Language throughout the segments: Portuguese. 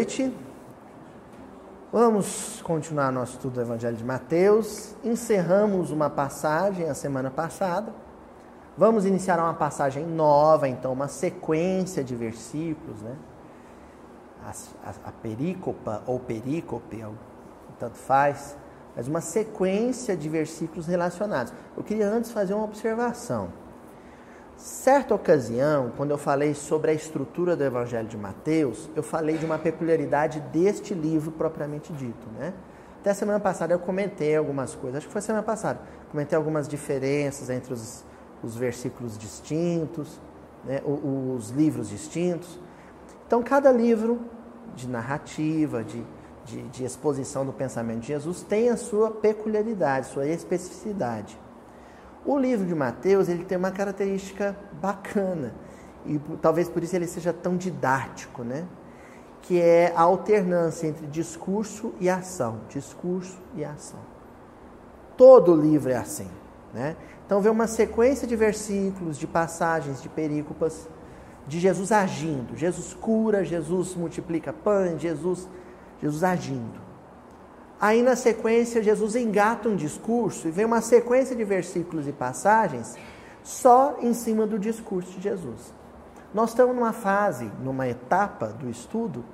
Noite. Vamos continuar nosso estudo do Evangelho de Mateus. Encerramos uma passagem a semana passada. Vamos iniciar uma passagem nova, então, uma sequência de versículos, né? A, a, a perícopa ou perícope, tanto faz, mas uma sequência de versículos relacionados. Eu queria antes fazer uma observação. Certa ocasião, quando eu falei sobre a estrutura do Evangelho de Mateus, eu falei de uma peculiaridade deste livro propriamente dito, né? Até semana passada eu comentei algumas coisas, acho que foi semana passada, comentei algumas diferenças entre os, os versículos distintos, né? os, os livros distintos. Então, cada livro de narrativa, de, de, de exposição do pensamento de Jesus tem a sua peculiaridade, sua especificidade. O livro de Mateus ele tem uma característica bacana e talvez por isso ele seja tão didático, né? Que é a alternância entre discurso e ação, discurso e ação. Todo livro é assim, né? Então vê uma sequência de versículos, de passagens, de perícopas de Jesus agindo. Jesus cura, Jesus multiplica pães, Jesus Jesus agindo. Aí na sequência, Jesus engata um discurso e vem uma sequência de versículos e passagens só em cima do discurso de Jesus. Nós estamos numa fase, numa etapa do estudo,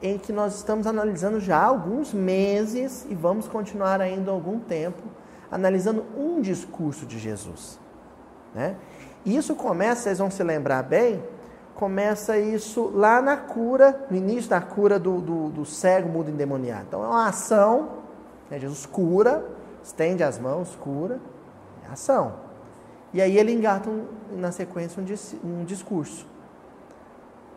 em que nós estamos analisando já alguns meses e vamos continuar ainda algum tempo analisando um discurso de Jesus. Né? E isso começa, vocês vão se lembrar bem, começa isso lá na cura, no início da cura do, do, do cego, mudo endemoniado. Então é uma ação, né? Jesus cura, estende as mãos, cura, é ação. E aí ele engata um, na sequência um, um discurso.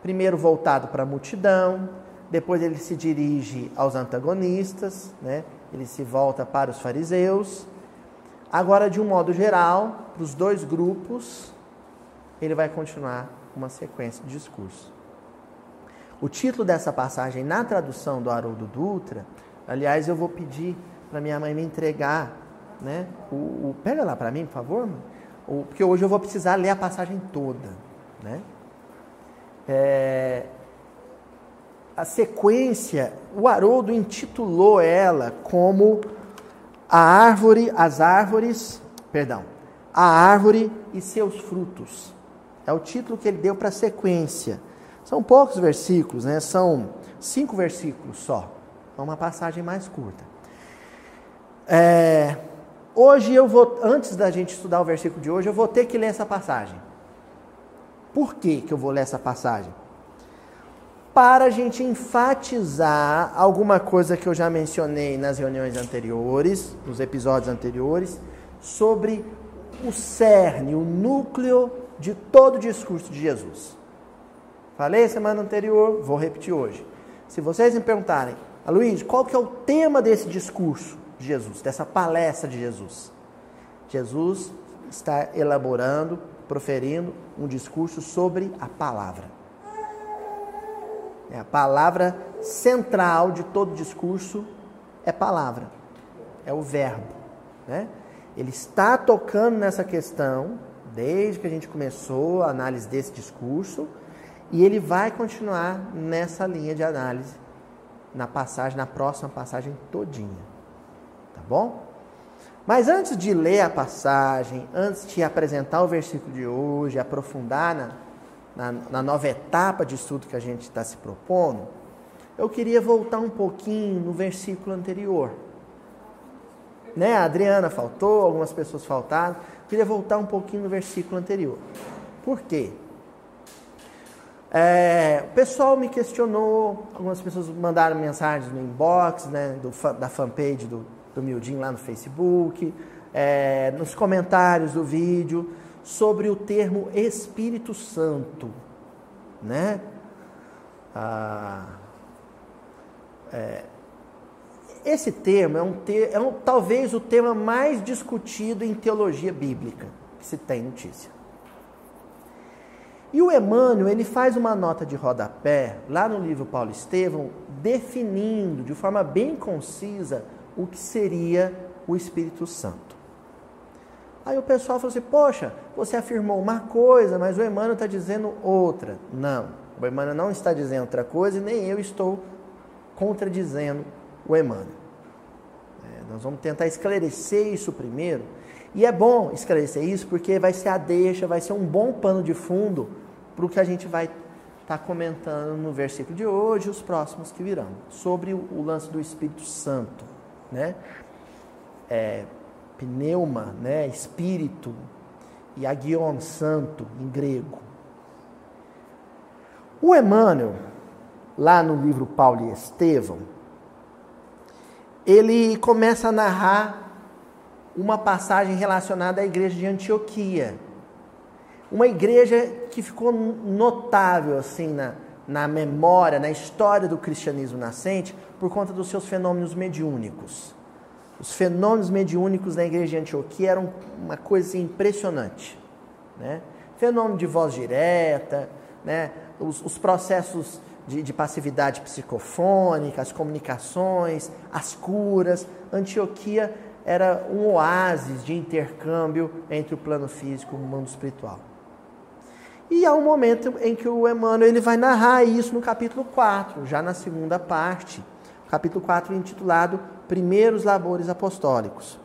Primeiro voltado para a multidão, depois ele se dirige aos antagonistas, né? ele se volta para os fariseus. Agora, de um modo geral, para os dois grupos, ele vai continuar uma sequência de discurso. O título dessa passagem, na tradução do Haroldo Dutra, aliás, eu vou pedir para minha mãe me entregar, né? O, o pega lá para mim, por favor, o, porque hoje eu vou precisar ler a passagem toda, né? É, a sequência, o Haroldo intitulou ela como a árvore, as árvores, perdão, a árvore e seus frutos. É o título que ele deu para a sequência. São poucos versículos, né? São cinco versículos só. É uma passagem mais curta. É, hoje eu vou, antes da gente estudar o versículo de hoje, eu vou ter que ler essa passagem. Por que, que eu vou ler essa passagem? Para a gente enfatizar alguma coisa que eu já mencionei nas reuniões anteriores, nos episódios anteriores, sobre o cerne, o núcleo de todo o discurso de Jesus. Falei semana anterior, vou repetir hoje. Se vocês me perguntarem, Aloysio, qual que é o tema desse discurso de Jesus, dessa palestra de Jesus? Jesus está elaborando, proferindo um discurso sobre a palavra. É a palavra central de todo discurso é palavra, é o verbo. Né? Ele está tocando nessa questão desde que a gente começou a análise desse discurso, e ele vai continuar nessa linha de análise na passagem, na próxima passagem todinha. Tá bom? Mas antes de ler a passagem, antes de apresentar o versículo de hoje, aprofundar na, na, na nova etapa de estudo que a gente está se propondo, eu queria voltar um pouquinho no versículo anterior. Né? A Adriana faltou, algumas pessoas faltaram. Queria voltar um pouquinho no versículo anterior. Por quê? É, o pessoal me questionou, algumas pessoas mandaram mensagens no inbox, né, do, da fanpage do, do Mildinho lá no Facebook, é, nos comentários do vídeo, sobre o termo Espírito Santo, né? Ah, é, esse termo é, um, é um, talvez o tema mais discutido em teologia bíblica que se tem notícia. E o Emmanuel, ele faz uma nota de rodapé, lá no livro Paulo Estevão, definindo de forma bem concisa o que seria o Espírito Santo. Aí o pessoal falou assim: Poxa, você afirmou uma coisa, mas o Emmanuel está dizendo outra. Não. O Emmanuel não está dizendo outra coisa e nem eu estou contradizendo o Emmanuel. É, nós vamos tentar esclarecer isso primeiro. E é bom esclarecer isso porque vai ser a deixa, vai ser um bom pano de fundo para o que a gente vai estar tá comentando no versículo de hoje e os próximos que virão, sobre o, lance do Espírito Santo. Né? É, pneuma, né? espírito, e agion, santo, em grego. O Emmanuel, lá no livro Paulo e Estevão, ele começa a narrar uma passagem relacionada à igreja de Antioquia. Uma igreja que ficou notável assim na, na memória, na história do cristianismo nascente, por conta dos seus fenômenos mediúnicos. Os fenômenos mediúnicos na igreja de Antioquia eram uma coisa assim, impressionante. Né? Fenômeno de voz direta, né? os, os processos de, de, passividade psicofônica, as comunicações, as curas. Antioquia era um oásis de intercâmbio entre o plano físico e o mundo espiritual. E há um momento em que o Emmanuel ele vai narrar isso no capítulo 4, já na segunda parte. Capítulo 4 intitulado Primeiros Labores Apostólicos.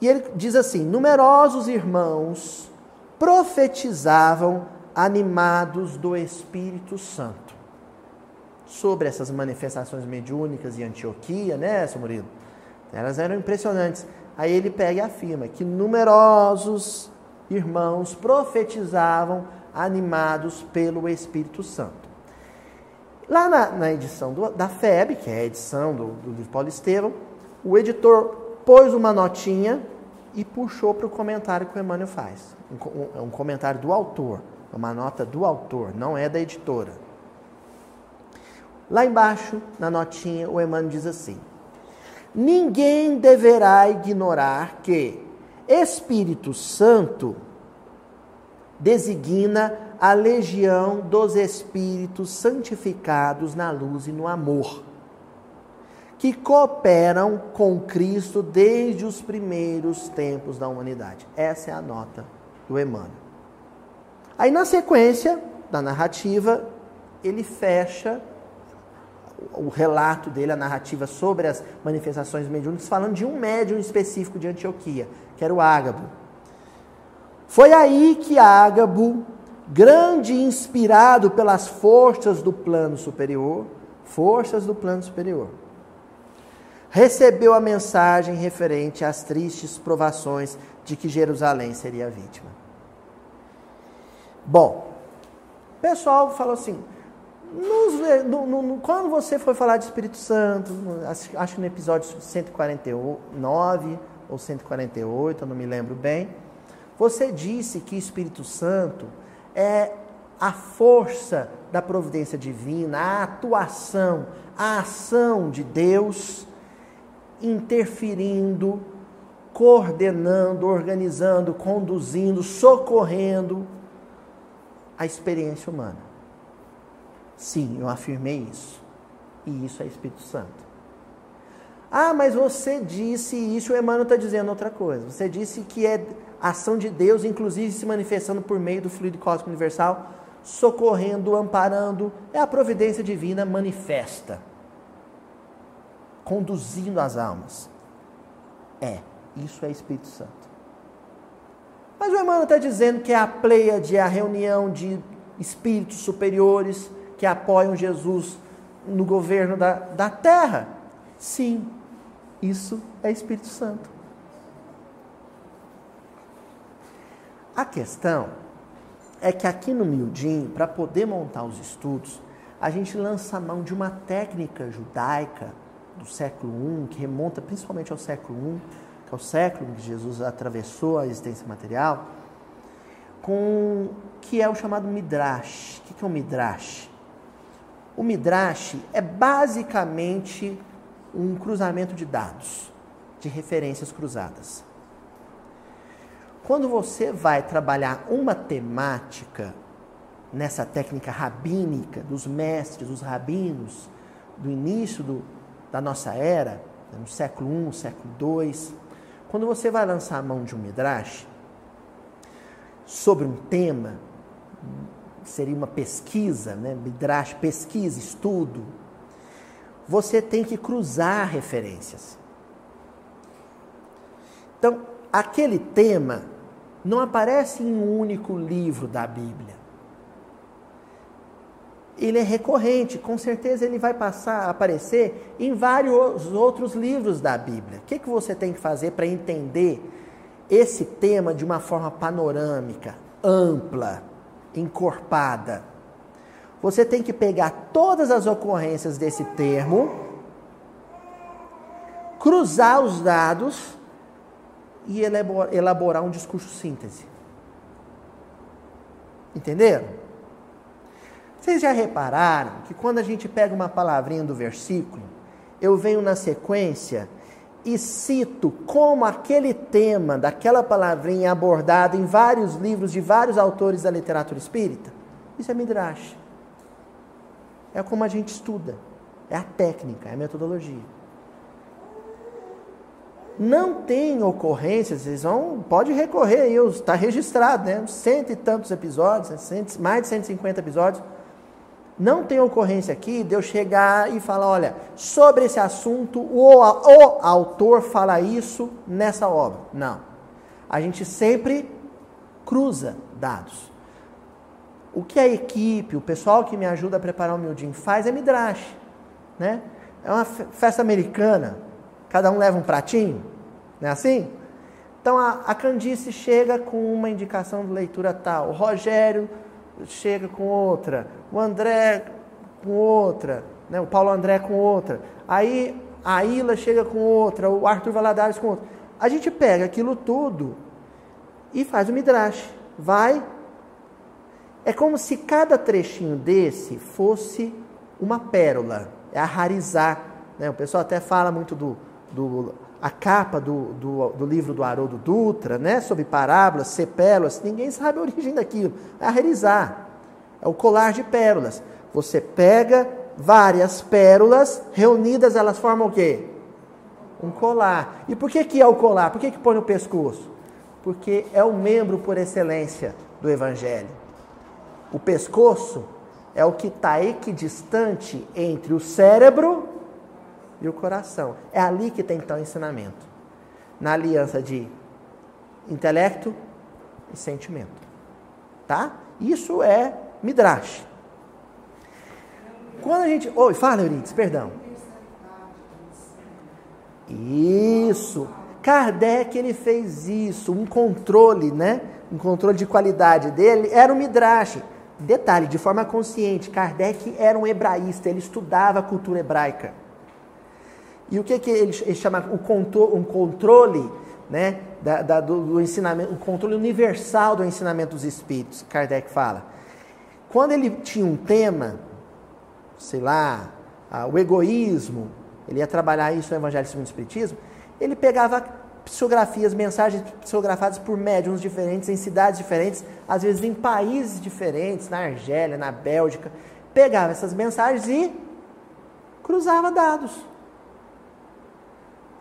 E ele diz assim: Numerosos irmãos profetizavam animados do Espírito Santo. Sobre essas manifestações mediúnicas em Antioquia, né, seu Murilo? Elas eram impressionantes. Aí ele pega e afirma que numerosos irmãos profetizavam animados pelo Espírito Santo. Lá na, na edição do, da FEB, que é a edição do, do livro Paulo Estevão, o editor pôs uma notinha e puxou para o comentário que o Emmanuel faz. Um, um, é um comentário do autor, é uma nota do autor, não é da editora. Lá embaixo, na notinha, o Emmanuel diz assim: Ninguém deverá ignorar que Espírito Santo designa a legião dos espíritos santificados na luz e no amor, que cooperam com Cristo desde os primeiros tempos da humanidade. Essa é a nota do Emmanuel. Aí, na sequência da narrativa, ele fecha o relato dele, a narrativa sobre as manifestações mediúnicas, falando de um médium específico de Antioquia, que era o Ágabo. Foi aí que Ágabo, grande inspirado pelas forças do plano superior, forças do plano superior, recebeu a mensagem referente às tristes provações de que Jerusalém seria vítima. Bom, o pessoal falou assim: nos, no, no, quando você foi falar de Espírito Santo, acho que no episódio 149 ou 148, eu não me lembro bem, você disse que Espírito Santo é a força da providência divina, a atuação, a ação de Deus interferindo, coordenando, organizando, conduzindo, socorrendo a experiência humana. Sim, eu afirmei isso. E isso é Espírito Santo. Ah, mas você disse isso, o Emmanuel está dizendo outra coisa. Você disse que é ação de Deus, inclusive se manifestando por meio do fluido cósmico universal, socorrendo, amparando. É a providência divina manifesta, conduzindo as almas. É, isso é Espírito Santo. Mas o Emmanuel está dizendo que é a Pleiade, é a reunião de espíritos superiores que apoiam Jesus no governo da, da terra. Sim, isso é Espírito Santo. A questão é que aqui no Miudinho, para poder montar os estudos, a gente lança a mão de uma técnica judaica do século I, que remonta principalmente ao século I, que é o século em que Jesus atravessou a existência material, com que é o chamado Midrash. O que é o Midrash? O Midrash é basicamente um cruzamento de dados, de referências cruzadas. Quando você vai trabalhar uma temática nessa técnica rabínica dos mestres, dos rabinos, do início do, da nossa era, no século I, século II, quando você vai lançar a mão de um Midrash sobre um tema, seria uma pesquisa, né? Midrash, pesquisa, estudo. Você tem que cruzar referências. Então, aquele tema não aparece em um único livro da Bíblia. Ele é recorrente, com certeza ele vai passar a aparecer em vários outros livros da Bíblia. O que, que você tem que fazer para entender esse tema de uma forma panorâmica, ampla, encorpada? Você tem que pegar todas as ocorrências desse termo, cruzar os dados e elaborar um discurso síntese. Entenderam? Vocês já repararam que quando a gente pega uma palavrinha do versículo, eu venho na sequência e cito como aquele tema daquela palavrinha é abordado em vários livros de vários autores da literatura espírita? Isso é Midrash. É como a gente estuda. É a técnica, é a metodologia não tem ocorrências, vocês vão, pode recorrer aí, está registrado, né? Cento e tantos episódios, mais de 150 episódios. Não tem ocorrência aqui de eu chegar e falar, olha, sobre esse assunto, o, o autor fala isso nessa obra. Não. A gente sempre cruza dados. O que a equipe, o pessoal que me ajuda a preparar o Mildin faz é midrash. Né? É uma festa americana Cada um leva um pratinho, não é assim? Então a, a Candice chega com uma indicação de leitura tal, o Rogério chega com outra, o André com outra, né? o Paulo André com outra, aí a Ila chega com outra, o Arthur Valadares com outra. A gente pega aquilo tudo e faz o midrash. Vai. É como se cada trechinho desse fosse uma pérola. É a rarizar. Né? O pessoal até fala muito do, do, a capa do, do, do, livro do Haroldo Dutra, né, sobre parábolas, ser pérolas, ninguém sabe a origem daquilo. É a realizar. É o colar de pérolas. Você pega várias pérolas, reunidas elas formam o quê? Um colar. E por que, que é o colar? Por que, que põe no pescoço? Porque é o membro por excelência do Evangelho. O pescoço é o que está equidistante entre o cérebro e o coração. É ali que tem estar o ensinamento. Na aliança de intelecto e sentimento. Tá? Isso é Midrash. Quando a gente. Oi, fala, Euridice, perdão. Isso. Kardec ele fez isso, um controle, né? Um controle de qualidade dele era o Midrash. Detalhe, de forma consciente, Kardec era um hebraísta, ele estudava a cultura hebraica. E o que, que ele, ele chama o controle, um controle né, da, da, do, do, ensinamento, o controle universal do ensinamento dos espíritos, Kardec fala. Quando ele tinha um tema, sei lá, o egoísmo, ele ia trabalhar isso no Evangelho segundo o Espiritismo, ele pegava psicografias, mensagens psicografadas por médiums diferentes, em cidades diferentes, às vezes em países diferentes, na Argélia, na Bélgica, pegava essas mensagens e cruzava dados.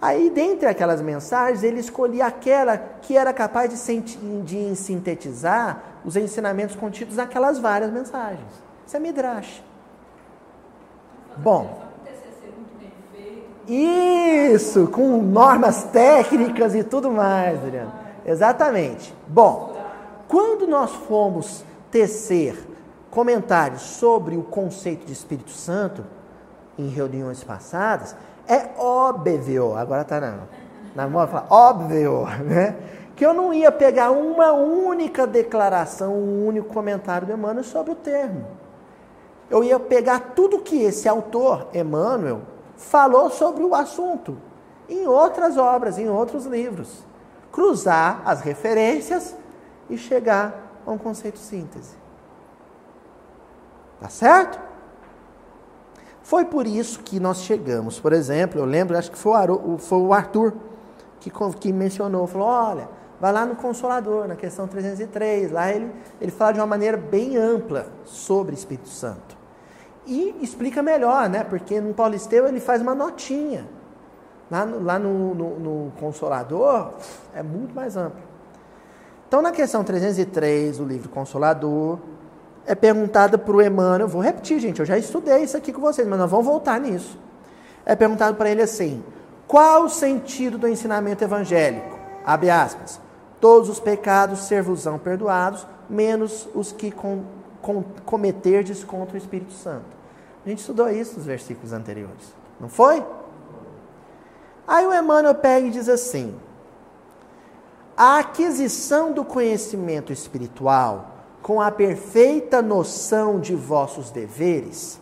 Aí, dentre aquelas mensagens, ele escolhia aquela que era capaz de, sintetizar os ensinamentos contidos naquelas várias mensagens. Isso é Midrash. Bom. Isso, com normas técnicas e tudo mais, Adriano. Exatamente. Bom, quando nós fomos tecer comentários sobre o conceito de Espírito Santo, em reuniões passadas, é óbvio, agora está na, na moda, fala, óbvio, né? Que eu não ia pegar uma única declaração, um único comentário do Emmanuel sobre o termo. Eu ia pegar tudo que esse autor, Emmanuel, falou sobre o assunto, em outras obras, em outros livros. Cruzar as referências e chegar a um conceito síntese. Tá certo? Foi por isso que nós chegamos. Por exemplo, eu lembro, acho que foi o, Arthur que, que mencionou, falou, olha, vai lá no Consolador, na questão 303, lá ele, ele fala de uma maneira bem ampla sobre Espírito Santo. E explica melhor, né? Porque no Paulisteu ele faz uma notinha. Lá, no, lá no, no, no Consolador é muito mais amplo. Então, na questão 303, o livro Consolador, é perguntada para o Emmanuel, vou repetir, gente, eu já estudei isso aqui com vocês, mas nós vamos voltar nisso. É perguntado para ele assim: qual o sentido do ensinamento evangélico? Abre aspas. Todos os pecados ser-vos-ão perdoados, menos os que com, com, cometerdes contra o Espírito Santo. A gente estudou isso nos versículos anteriores, não foi? Aí o Emmanuel pega e diz assim: a aquisição do conhecimento espiritual com a perfeita noção de vossos deveres,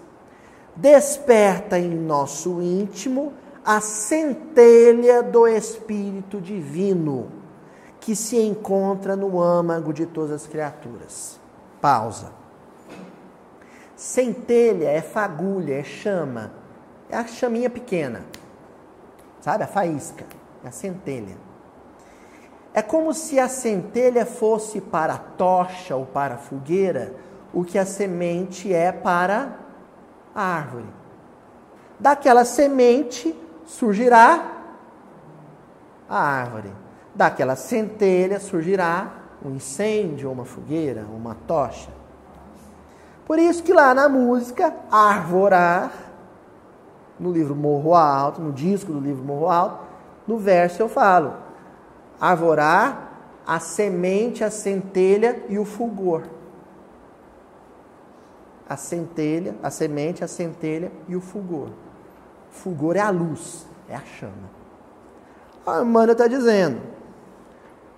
desperta em nosso íntimo a centelha do Espírito Divino, que se encontra no âmago de todas as criaturas. Pausa. Centelha é fagulha, é chama, é a chaminha pequena, sabe? A faísca, é a centelha. É como se a centelha fosse para a tocha ou para a fogueira, o que a semente é para a árvore. Daquela semente surgirá a árvore. Daquela centelha surgirá um incêndio, uma fogueira, uma tocha. Por isso que lá na música, arvorar, no livro Morro Alto, no disco do livro Morro Alto, no verso eu falo: arvorar, a semente, a centelha e o fulgor. A centelha, a semente, a centelha e o fulgor. Fulgor é a luz, é a chama. A Emmanuel está dizendo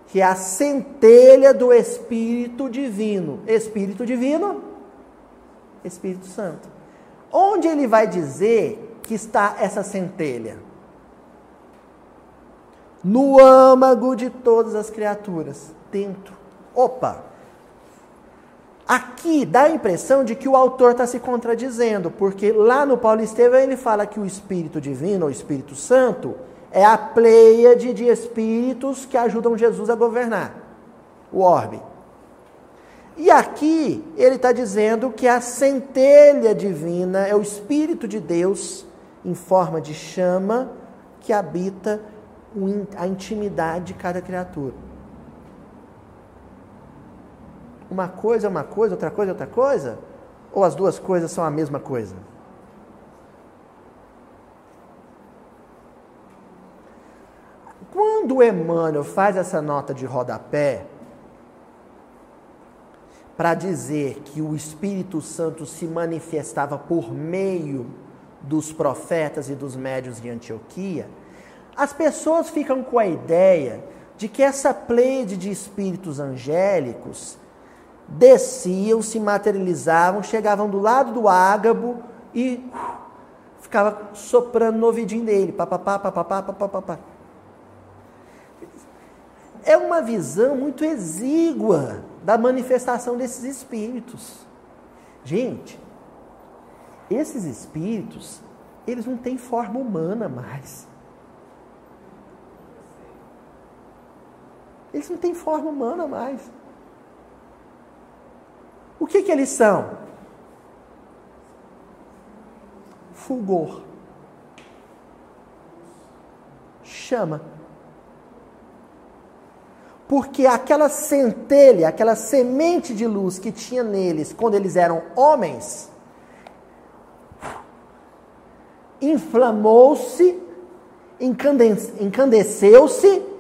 que é a centelha do Espírito Divino. Espírito Divino, Espírito Santo. Onde ele vai dizer que está essa centelha? No âmago de todas as criaturas, dentro. Opa! Aqui dá a impressão de que o autor está se contradizendo, porque lá no Paulo Estevam ele fala que o Espírito Divino, ou Espírito Santo, é a pleiade de espíritos que ajudam Jesus a governar o orbe. E aqui ele está dizendo que a centelha divina é o Espírito de Deus em forma de chama que habita a intimidade de cada criatura. Uma coisa é uma coisa, outra coisa é outra coisa? Ou as duas coisas são a mesma coisa? Quando Emmanuel faz essa nota de rodapé, para dizer que o Espírito Santo se manifestava por meio dos profetas e dos médios de Antioquia, as pessoas ficam com a ideia de que essa pleide de espíritos angélicos desciam, se materializavam, chegavam do lado do ágabo e ficava soprando no ouvidinho dele. É uma visão muito exígua da manifestação desses espíritos. Gente, esses espíritos, eles não têm forma humana mais. Eles não têm forma humana mais. O que, que eles são? Fulgor. Chama. Porque aquela centelha, aquela semente de luz que tinha neles quando eles eram homens, inflamou-se, encandeceu-se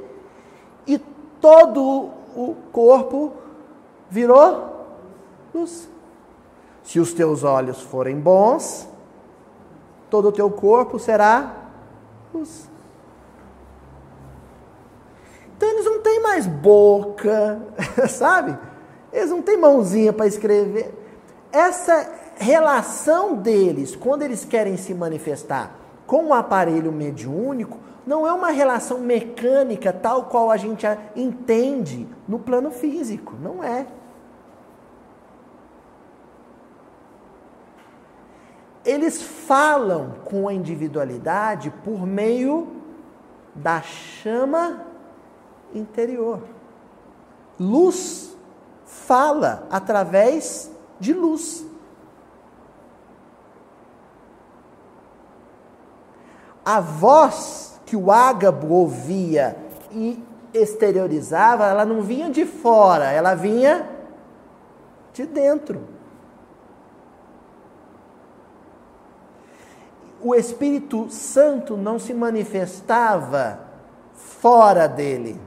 todo o corpo virou luz. Se os teus olhos forem bons, todo o teu corpo será luz. Então eles não têm mais boca, sabe? Eles não têm mãozinha para escrever. Essa relação deles, quando eles querem se manifestar com o aparelho mediúnico, não é uma relação mecânica tal qual a gente a entende no plano físico. Não é. Eles falam com a individualidade por meio da chama interior. Luz fala através de luz. A voz que o ágabo ouvia e exteriorizava, ela não vinha de fora, ela vinha de dentro. O Espírito Santo não se manifestava fora dele,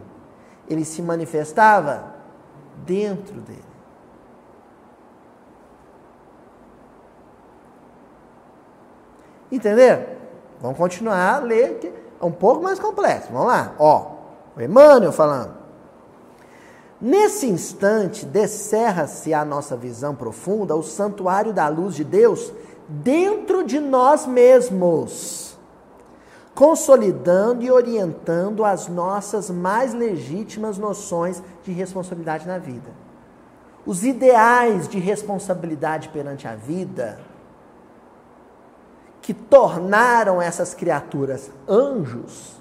ele se manifestava dentro dele. Entender? Vamos continuar a ler um pouco mais complexo. Vamos lá. Ó, o Emmanuel falando. Nesse instante, descerra-se a nossa visão profunda, o santuário da luz de Deus dentro de nós mesmos, consolidando e orientando as nossas mais legítimas noções de responsabilidade na vida. Os ideais de responsabilidade perante a vida, que tornaram essas criaturas anjos,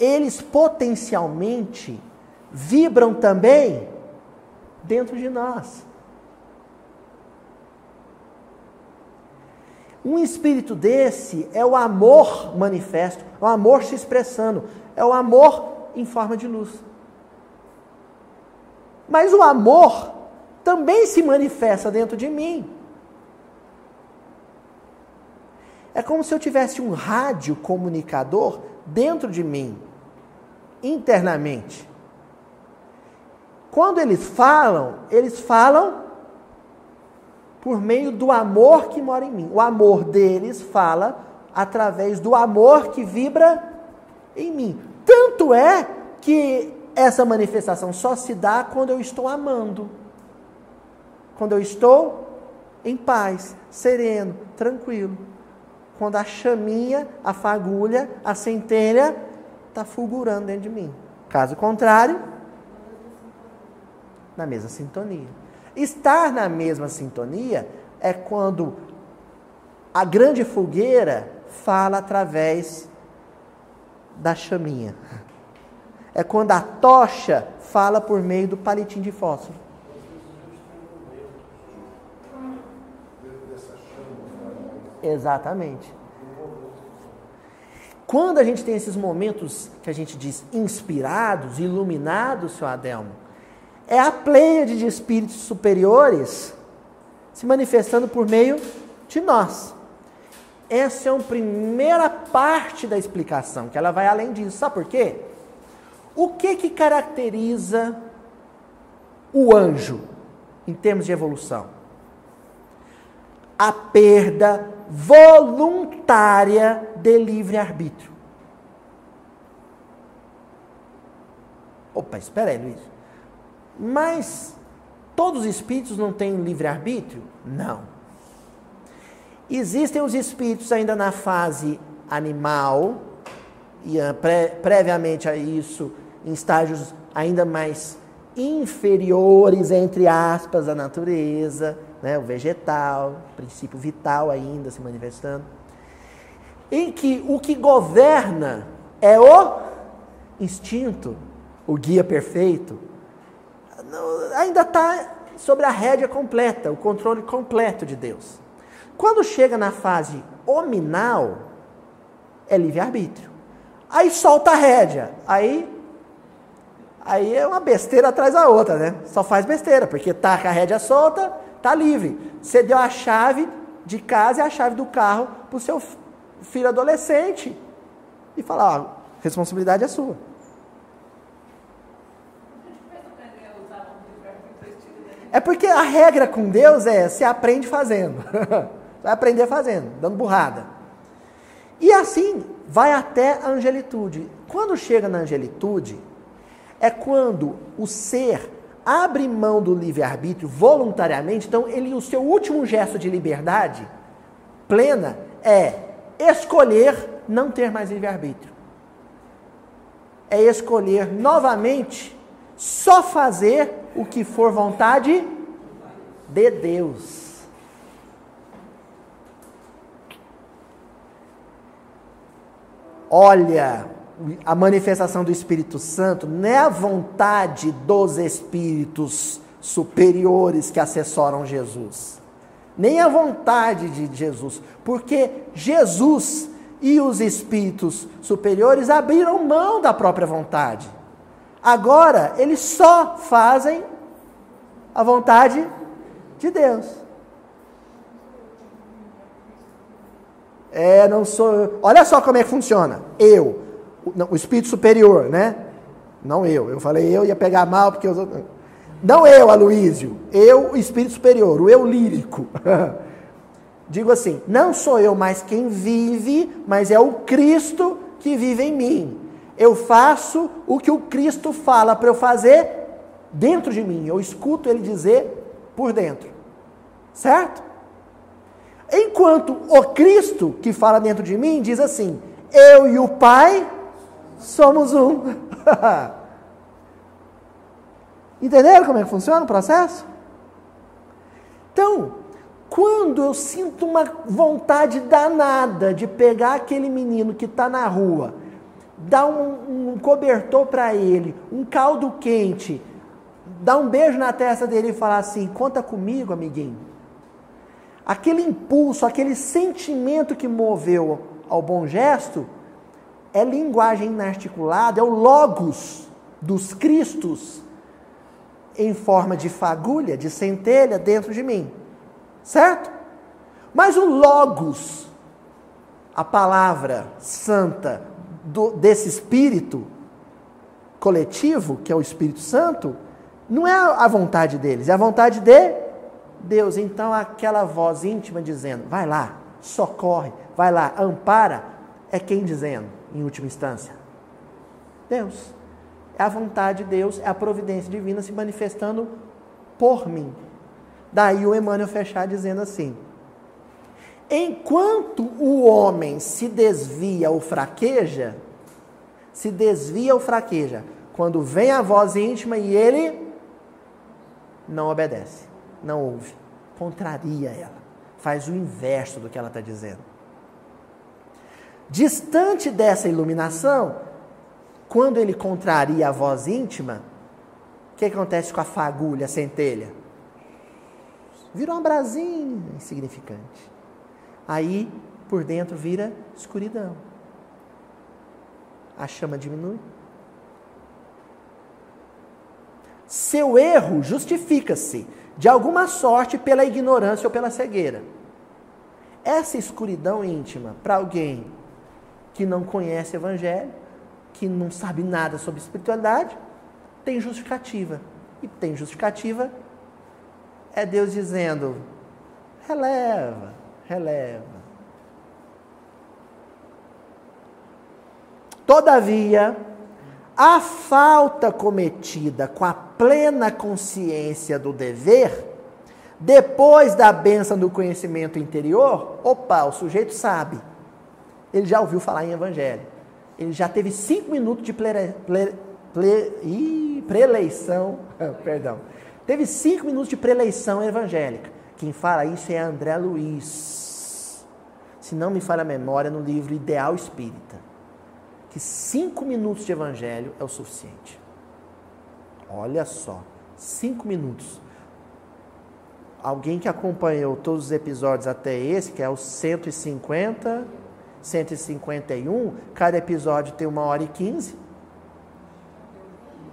eles potencialmente vibram também dentro de nós. Um espírito desse é o amor manifesto, é o amor se expressando, é o amor em forma de luz. Mas o amor também se manifesta dentro de mim. É como se eu tivesse um rádio comunicador dentro de mim, internamente. Quando eles falam, eles falam por meio do amor que mora em mim. O amor deles fala através do amor que vibra em mim. Tanto é que essa manifestação só se dá quando eu estou amando. Quando eu estou em paz, sereno, tranquilo. Quando a chaminha, a fagulha, a centelha está fulgurando dentro de mim. Caso contrário, na mesma sintonia. Estar na mesma sintonia é quando a grande fogueira fala através da chaminha. É quando a tocha fala por meio do palitinho de fósforo. Exatamente. Quando a gente tem esses momentos que a gente diz inspirados, iluminados, seu Adelmo, é a pleiade de espíritos superiores se manifestando por meio de nós. Essa é a primeira parte da explicação, que ela vai além disso. Sabe por quê? O que que caracteriza o anjo em termos de evolução? A perda voluntária de livre-arbítrio. Opa, espera aí, Luiz. Mas todos os espíritos não têm livre-arbítrio? Não. Existem os espíritos ainda na fase animal, e pré, previamente a isso, em estágios ainda mais inferiores, entre aspas, à natureza, né, o vegetal, o princípio vital ainda se manifestando, em que o que governa é o instinto, o guia perfeito, ainda está sobre a rédea completa, o controle completo de Deus. Quando chega na fase hominal, é livre-arbítrio. Aí solta a rédea. Aí, aí é uma besteira atrás da outra, né? Só faz besteira, porque tá com a rédea solta, tá livre. Você deu a chave de casa e a chave do carro para o seu filho adolescente e fala, ó, responsabilidade é sua. É porque a regra com Deus é se aprende fazendo. vai aprender fazendo, dando burrada. E assim vai até a angelitude. Quando chega na angelitude, é quando o ser abre mão do livre-arbítrio voluntariamente, então ele o seu último gesto de liberdade plena é escolher não ter mais livre-arbítrio. É escolher novamente só fazer o que for vontade de Deus. Olha, a manifestação do Espírito Santo não é a vontade dos espíritos superiores que assessoram Jesus, nem a vontade de Jesus, porque Jesus e os espíritos superiores abriram mão da própria vontade. Agora, eles só fazem a vontade de Deus. É, não sou. Olha só como é que funciona. Eu, não, o espírito superior, né? Não eu. Eu falei eu ia pegar mal porque os. Não eu, Aloísio. Eu, o espírito superior, o eu lírico. Digo assim: não sou eu mais quem vive, mas é o Cristo que vive em mim. Eu faço o que o Cristo fala para eu fazer dentro de mim. Eu escuto ele dizer por dentro. Certo? Enquanto o Cristo que fala dentro de mim diz assim: eu e o Pai somos um. Entenderam como é que funciona o processo? Então, quando eu sinto uma vontade danada de pegar aquele menino que está na rua, dar um, um cobertor para ele, um caldo quente, dar um beijo na testa dele e falar assim: conta comigo, amiguinho. Aquele impulso, aquele sentimento que moveu ao bom gesto, é linguagem inarticulada, é o logos dos Cristos em forma de fagulha, de centelha dentro de mim. Certo? Mas o Logos, a palavra santa do, desse Espírito coletivo, que é o Espírito Santo, não é a vontade deles, é a vontade de Deus. Então, aquela voz íntima dizendo: vai lá, socorre, vai lá, ampara, é quem dizendo, em última instância? Deus. É a vontade de Deus, é a providência divina se manifestando por mim. Daí o Emmanuel fechar dizendo assim: Enquanto o homem se desvia ou fraqueja, se desvia ou fraqueja, quando vem a voz íntima e ele não obedece, não ouve, contraria ela, faz o inverso do que ela está dizendo. Distante dessa iluminação, quando ele contraria a voz íntima, o que acontece com a fagulha, a centelha? Vira uma brasinha insignificante. Aí, por dentro, vira escuridão. A chama diminui. Seu erro justifica-se, de alguma sorte, pela ignorância ou pela cegueira. Essa escuridão íntima, para alguém que não conhece o Evangelho, que não sabe nada sobre espiritualidade, tem justificativa. E tem justificativa é Deus dizendo: releva, releva. Todavia, a falta cometida com a plena consciência do dever, depois da benção do conhecimento interior, opa, o sujeito sabe. Ele já ouviu falar em evangelho ele já teve cinco minutos de ple, preleição, perdão, teve cinco minutos de preleição evangélica. Quem fala isso é André Luiz. Se não me falha a memória, no livro Ideal Espírita. Que cinco minutos de evangelho é o suficiente. Olha só, cinco minutos. Alguém que acompanhou todos os episódios até esse, que é o 150 151, cada episódio tem uma hora e quinze.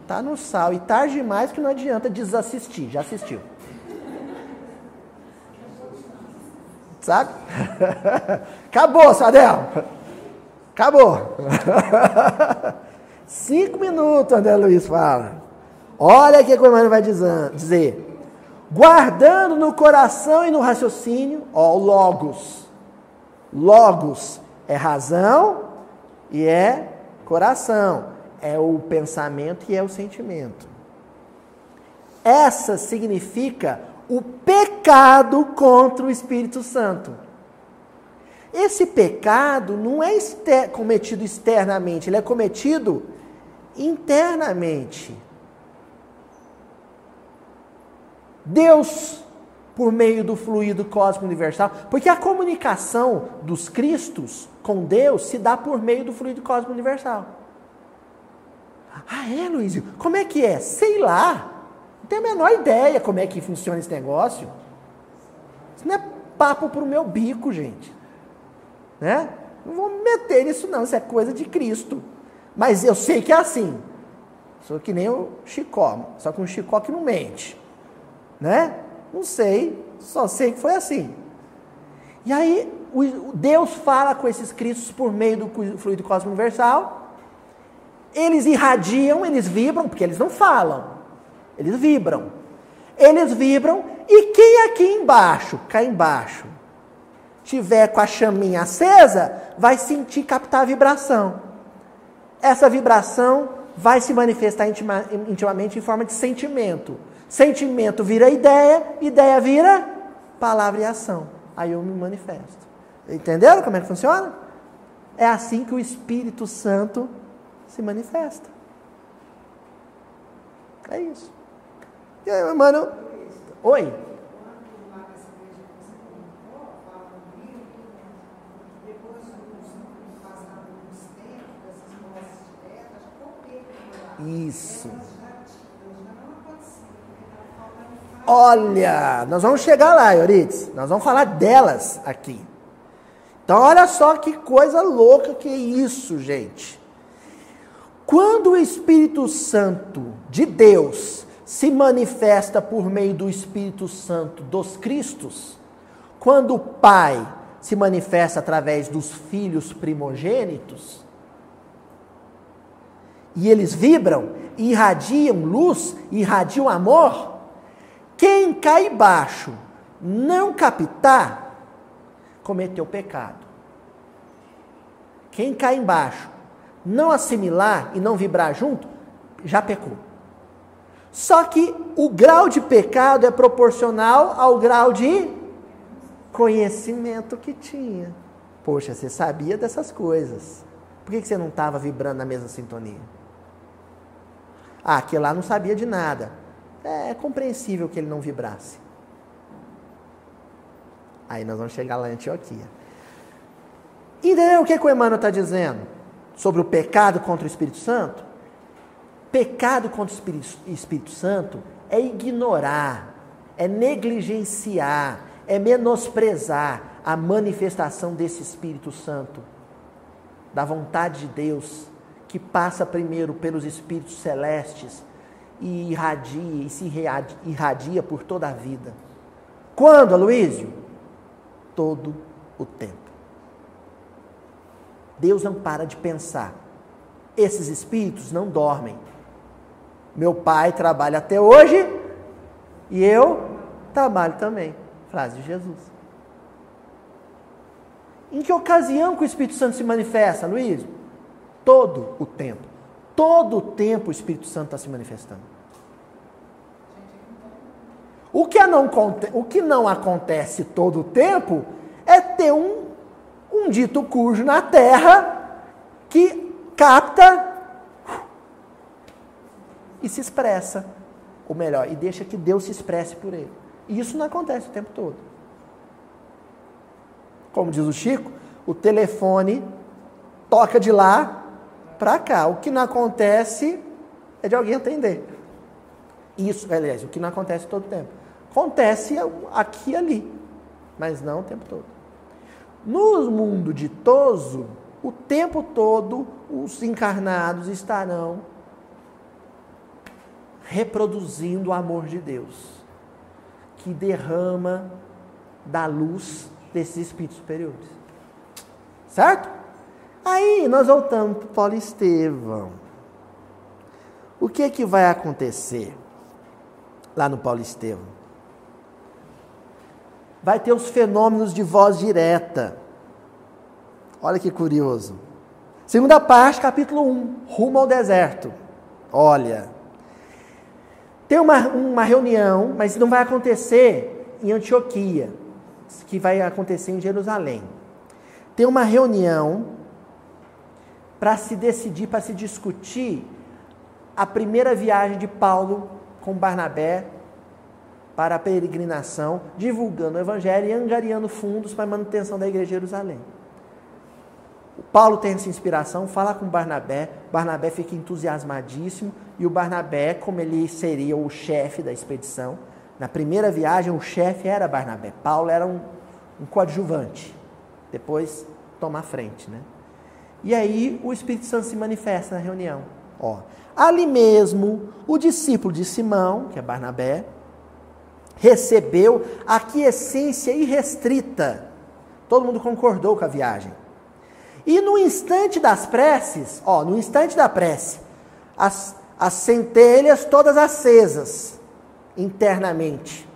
Tá no sal. E tarde demais que não adianta desassistir. Já assistiu. Sabe? Acabou, Sadel. Acabou. Cinco minutos, André Luiz fala. Olha o que o Emmanuel vai dizer. Guardando no coração e no raciocínio, ó, logos. Logos é razão e é coração. É o pensamento e é o sentimento. Essa significa o pecado contra o Espírito Santo. Esse pecado não é exter cometido externamente, ele é cometido internamente. Deus, por meio do fluido cósmico universal, porque a comunicação dos Cristos com Deus se dá por meio do fluido cósmico universal. Ah, é, Luísio? Como é que é? Sei lá. Não tenho a menor ideia como é que funciona esse negócio. Isso não é papo para o meu bico, gente. Né? Não vou me meter nisso, não. Isso é coisa de Cristo. Mas eu sei que é assim. Sou que nem o Chicó, só que um Chicó que não mente. Né? Não sei, só sei que foi assim. E aí, Deus fala com esses cristos por meio do fluido cósmico universal. Eles irradiam, eles vibram, porque eles não falam. Eles vibram. Eles vibram e quem aqui embaixo, cá embaixo, tiver com a chaminha acesa, vai sentir captar a vibração. Essa vibração vai se manifestar intima, intimamente em forma de sentimento. Sentimento vira ideia, ideia vira palavra e ação. Aí eu me manifesto. Entenderam como é que funciona? É assim que o Espírito Santo se manifesta. É isso. E aí, mano? Oi? Isso. Olha, nós vamos chegar lá, Eurides. Nós vamos falar delas aqui. Então, olha só que coisa louca que é isso, gente. Quando o Espírito Santo de Deus se manifesta por meio do Espírito Santo dos Cristos, quando o Pai se manifesta através dos filhos primogênitos, e eles vibram, irradiam luz, irradiam amor, quem cai baixo não captar, cometeu pecado. Quem cai embaixo, não assimilar e não vibrar junto, já pecou. Só que o grau de pecado é proporcional ao grau de conhecimento que tinha. Poxa, você sabia dessas coisas. Por que você não estava vibrando na mesma sintonia? Ah, aquele lá não sabia de nada. É, é compreensível que ele não vibrasse. Aí nós vamos chegar lá em Antioquia. Entendeu o que, que o Emmanuel está dizendo? Sobre o pecado contra o Espírito Santo? Pecado contra o Espírito, Espírito Santo é ignorar, é negligenciar, é menosprezar a manifestação desse Espírito Santo, da vontade de Deus que passa primeiro pelos espíritos celestes e irradia e se irradia por toda a vida. Quando, Aloísio? Todo o tempo. Deus não para de pensar. Esses espíritos não dormem. Meu pai trabalha até hoje e eu trabalho também. Frase de Jesus. Em que ocasião que o Espírito Santo se manifesta, Luiz? Todo o tempo. Todo o tempo o Espírito Santo está se manifestando. O que, não, o que não acontece todo o tempo é ter um, um dito cujo na terra que capta e se expressa. Ou melhor, e deixa que Deus se expresse por ele. E isso não acontece o tempo todo. Como diz o Chico, o telefone toca de lá para cá. O que não acontece é de alguém atender. Isso, aliás, o que não acontece todo o tempo. Acontece aqui e ali, mas não o tempo todo. No mundo ditoso, o tempo todo os encarnados estarão reproduzindo o amor de Deus, que derrama da luz desses espíritos superiores. Certo? Aí nós voltamos para Paulo Estevão. O que é que vai acontecer lá no Paulo Estevão? Vai ter os fenômenos de voz direta. Olha que curioso. Segunda parte, capítulo 1, rumo ao deserto. Olha, tem uma, uma reunião, mas não vai acontecer em Antioquia, que vai acontecer em Jerusalém. Tem uma reunião para se decidir, para se discutir a primeira viagem de Paulo com Barnabé para a peregrinação, divulgando o evangelho e angariando fundos para a manutenção da igreja de Jerusalém. Paulo tem essa inspiração, fala com Barnabé, Barnabé fica entusiasmadíssimo e o Barnabé, como ele seria o chefe da expedição, na primeira viagem o chefe era Barnabé, Paulo era um, um coadjuvante, depois toma a frente, né? E aí o Espírito Santo se manifesta na reunião. Ó, ali mesmo, o discípulo de Simão, que é Barnabé, recebeu a quiescência irrestrita Todo mundo concordou com a viagem. E no instante das preces, ó, no instante da prece, as, as centelhas todas acesas internamente.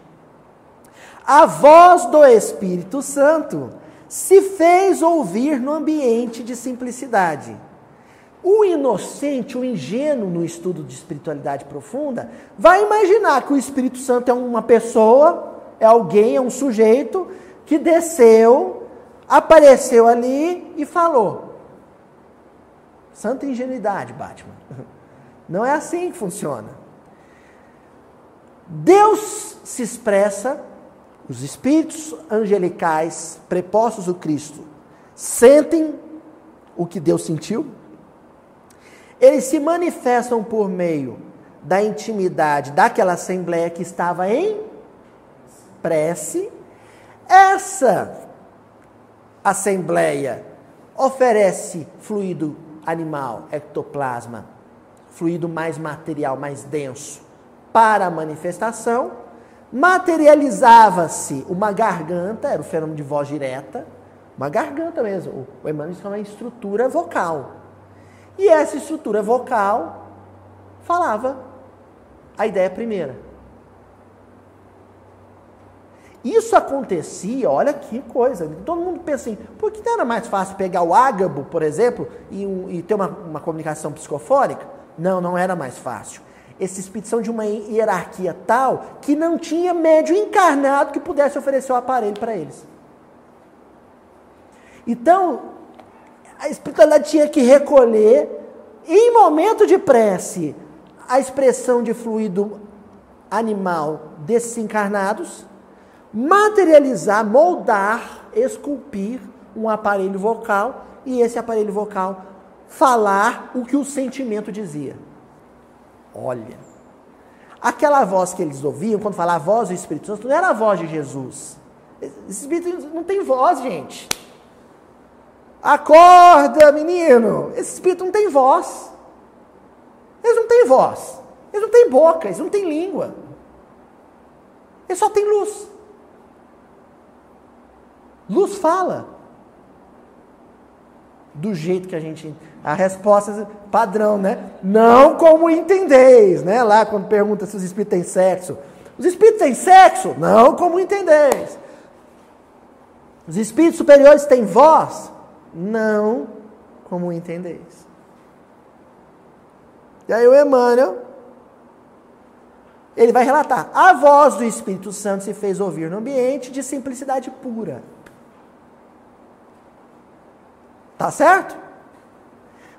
A voz do Espírito Santo se fez ouvir no ambiente de simplicidade. O inocente, o ingênuo no estudo de espiritualidade profunda, vai imaginar que o Espírito Santo é uma pessoa, é alguém, é um sujeito que desceu, apareceu ali e falou. Santa ingenuidade, Batman. Não é assim que funciona. Deus se expressa, os espíritos angelicais prepostos do Cristo sentem o que Deus sentiu, eles se manifestam por meio da intimidade daquela assembleia que estava em prece. Essa assembleia oferece fluido animal, ectoplasma, fluido mais material, mais denso, para a manifestação. Materializava-se uma garganta, era o fenômeno de voz direta, uma garganta mesmo. O Emmanuel é uma estrutura vocal. E essa estrutura vocal falava a ideia primeira. Isso acontecia, olha que coisa. Todo mundo pensa assim, por que não era mais fácil pegar o ágabo, por exemplo, e, um, e ter uma, uma, comunicação psicofónica? Não, não era mais fácil. Esses espíritos são de uma hierarquia tal que não tinha médio encarnado que pudesse oferecer o aparelho para eles. Então, a espiritualidade tinha que recolher, em momento de prece, a expressão de fluido animal desses encarnados, materializar, moldar, esculpir um aparelho vocal e esse aparelho vocal falar o que o sentimento dizia. Olha, aquela voz que eles ouviam, quando falava a voz do Espírito Santo, não era a voz de Jesus. Esse Espírito não tem voz, gente. Acorda, menino! Esse espírito não tem voz. Eles não têm voz. Eles não têm boca, eles não têm língua. Eles só têm luz. Luz fala. Do jeito que a gente. A resposta padrão, né? Não como entendeis, né? Lá quando pergunta se os espíritos têm sexo. Os espíritos têm sexo? Não como entendeis. Os espíritos superiores têm voz? não como entendeis. E aí o Emmanuel, ele vai relatar, a voz do Espírito Santo se fez ouvir no ambiente de simplicidade pura. Tá certo?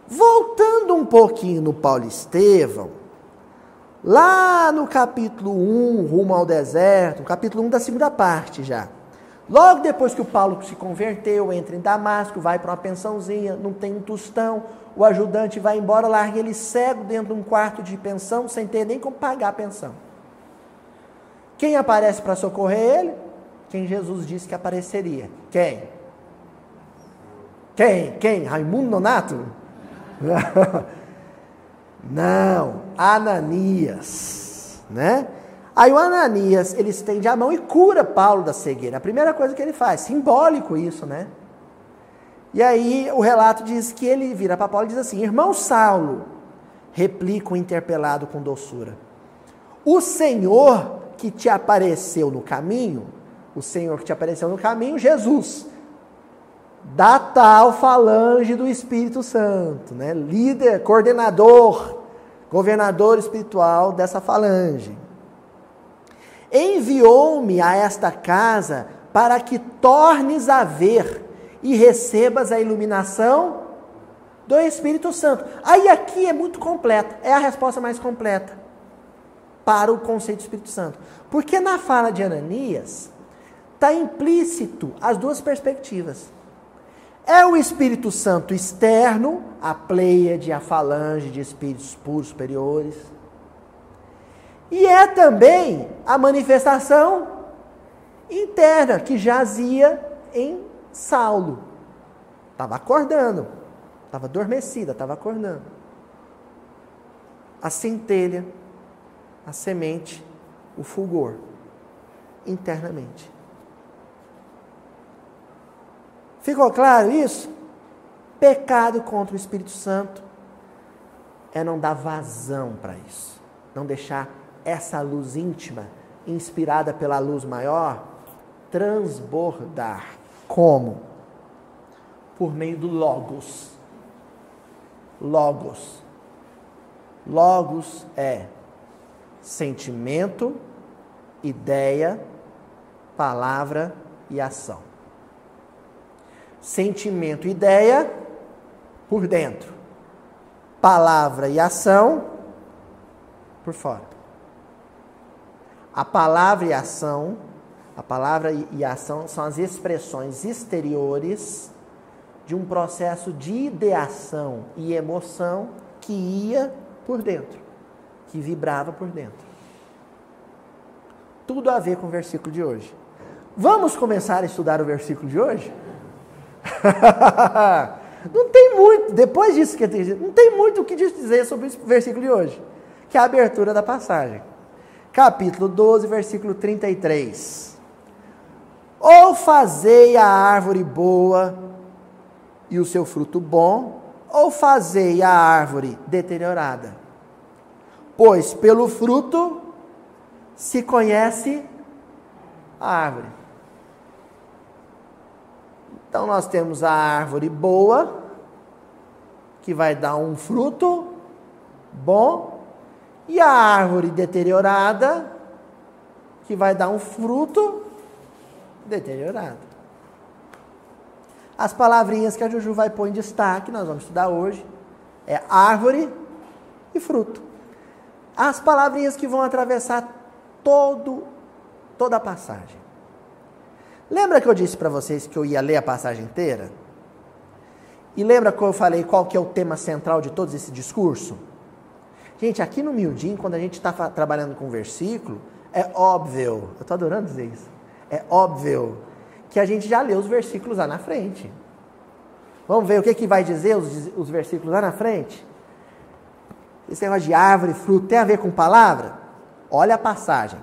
Voltando um pouquinho no Paulo Estevão, lá no capítulo 1, rumo ao deserto, capítulo 1 da segunda parte já. Logo depois que o Paulo se converteu, entra em Damasco, vai para uma pensãozinha, não tem um tostão, o ajudante vai embora, larga ele cego dentro de um quarto de pensão, sem ter nem como pagar a pensão. Quem aparece para socorrer ele? Quem Jesus disse que apareceria. Quem? Quem? Quem? Raimundo Nonato? Não, Ananias, né? Aí o Ananias, ele estende a mão e cura Paulo da cegueira. A primeira coisa que ele faz, simbólico isso, né? E aí o relato diz que ele vira para Paulo e diz assim: Irmão Saulo, replica o interpelado com doçura. O Senhor que te apareceu no caminho, o Senhor que te apareceu no caminho, Jesus, da tal falange do Espírito Santo, né? Líder, coordenador, governador espiritual dessa falange enviou-me a esta casa para que tornes a ver e recebas a iluminação do Espírito Santo. Aí aqui é muito completa, é a resposta mais completa para o conceito do Espírito Santo. Porque na fala de Ananias está implícito as duas perspectivas. É o Espírito Santo externo, a pleiade, a falange de espíritos puros superiores e é também a manifestação interna que jazia em Saulo. Estava acordando, estava adormecida, estava acordando. A centelha, a semente, o fulgor, internamente. Ficou claro isso? Pecado contra o Espírito Santo é não dar vazão para isso, não deixar essa luz íntima, inspirada pela luz maior, transbordar. Como? Por meio do Logos. Logos. Logos é sentimento, ideia, palavra e ação. Sentimento, ideia por dentro. Palavra e ação por fora. A palavra e ação, a palavra e ação são as expressões exteriores de um processo de ideação e emoção que ia por dentro, que vibrava por dentro. Tudo a ver com o versículo de hoje. Vamos começar a estudar o versículo de hoje? não tem muito, depois disso que eu tenho não tem muito o que dizer sobre o versículo de hoje, que é a abertura da passagem capítulo 12, versículo 33. Ou fazei a árvore boa e o seu fruto bom, ou fazei a árvore deteriorada. Pois pelo fruto se conhece a árvore. Então nós temos a árvore boa, que vai dar um fruto bom, e a árvore deteriorada, que vai dar um fruto deteriorado. As palavrinhas que a Juju vai pôr em destaque, nós vamos estudar hoje, é árvore e fruto. As palavrinhas que vão atravessar todo, toda a passagem. Lembra que eu disse para vocês que eu ia ler a passagem inteira? E lembra que eu falei qual que é o tema central de todo esse discurso? Gente, aqui no Miudinho, quando a gente está trabalhando com versículo, é óbvio, eu estou adorando dizer isso, é óbvio que a gente já leu os versículos lá na frente. Vamos ver o que, que vai dizer os, os versículos lá na frente? Esse negócio de árvore, fruto, tem a ver com palavra? Olha a passagem.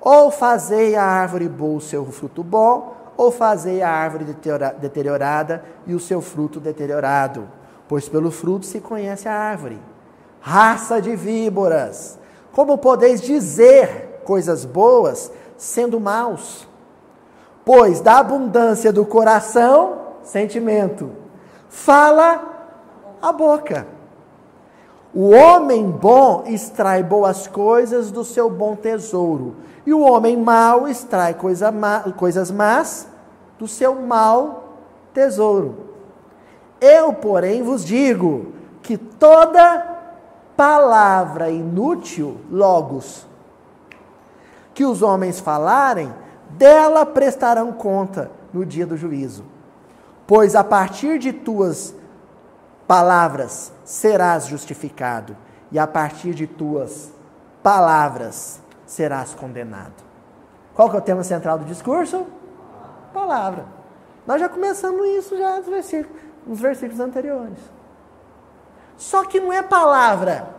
Ou fazei a árvore boa o seu fruto bom, ou fazei a árvore deteriorada e o seu fruto deteriorado. Pois pelo fruto se conhece a árvore raça de víboras, como podeis dizer coisas boas sendo maus? Pois da abundância do coração, sentimento, fala a boca. O homem bom extrai boas coisas do seu bom tesouro, e o homem mau extrai coisa coisas más do seu mau tesouro. Eu, porém, vos digo que toda palavra inútil, logos, que os homens falarem, dela prestarão conta no dia do juízo. Pois a partir de tuas palavras serás justificado, e a partir de tuas palavras serás condenado. Qual que é o tema central do discurso? Palavra. Nós já começamos isso já nos versículos, nos versículos anteriores. Só que não é palavra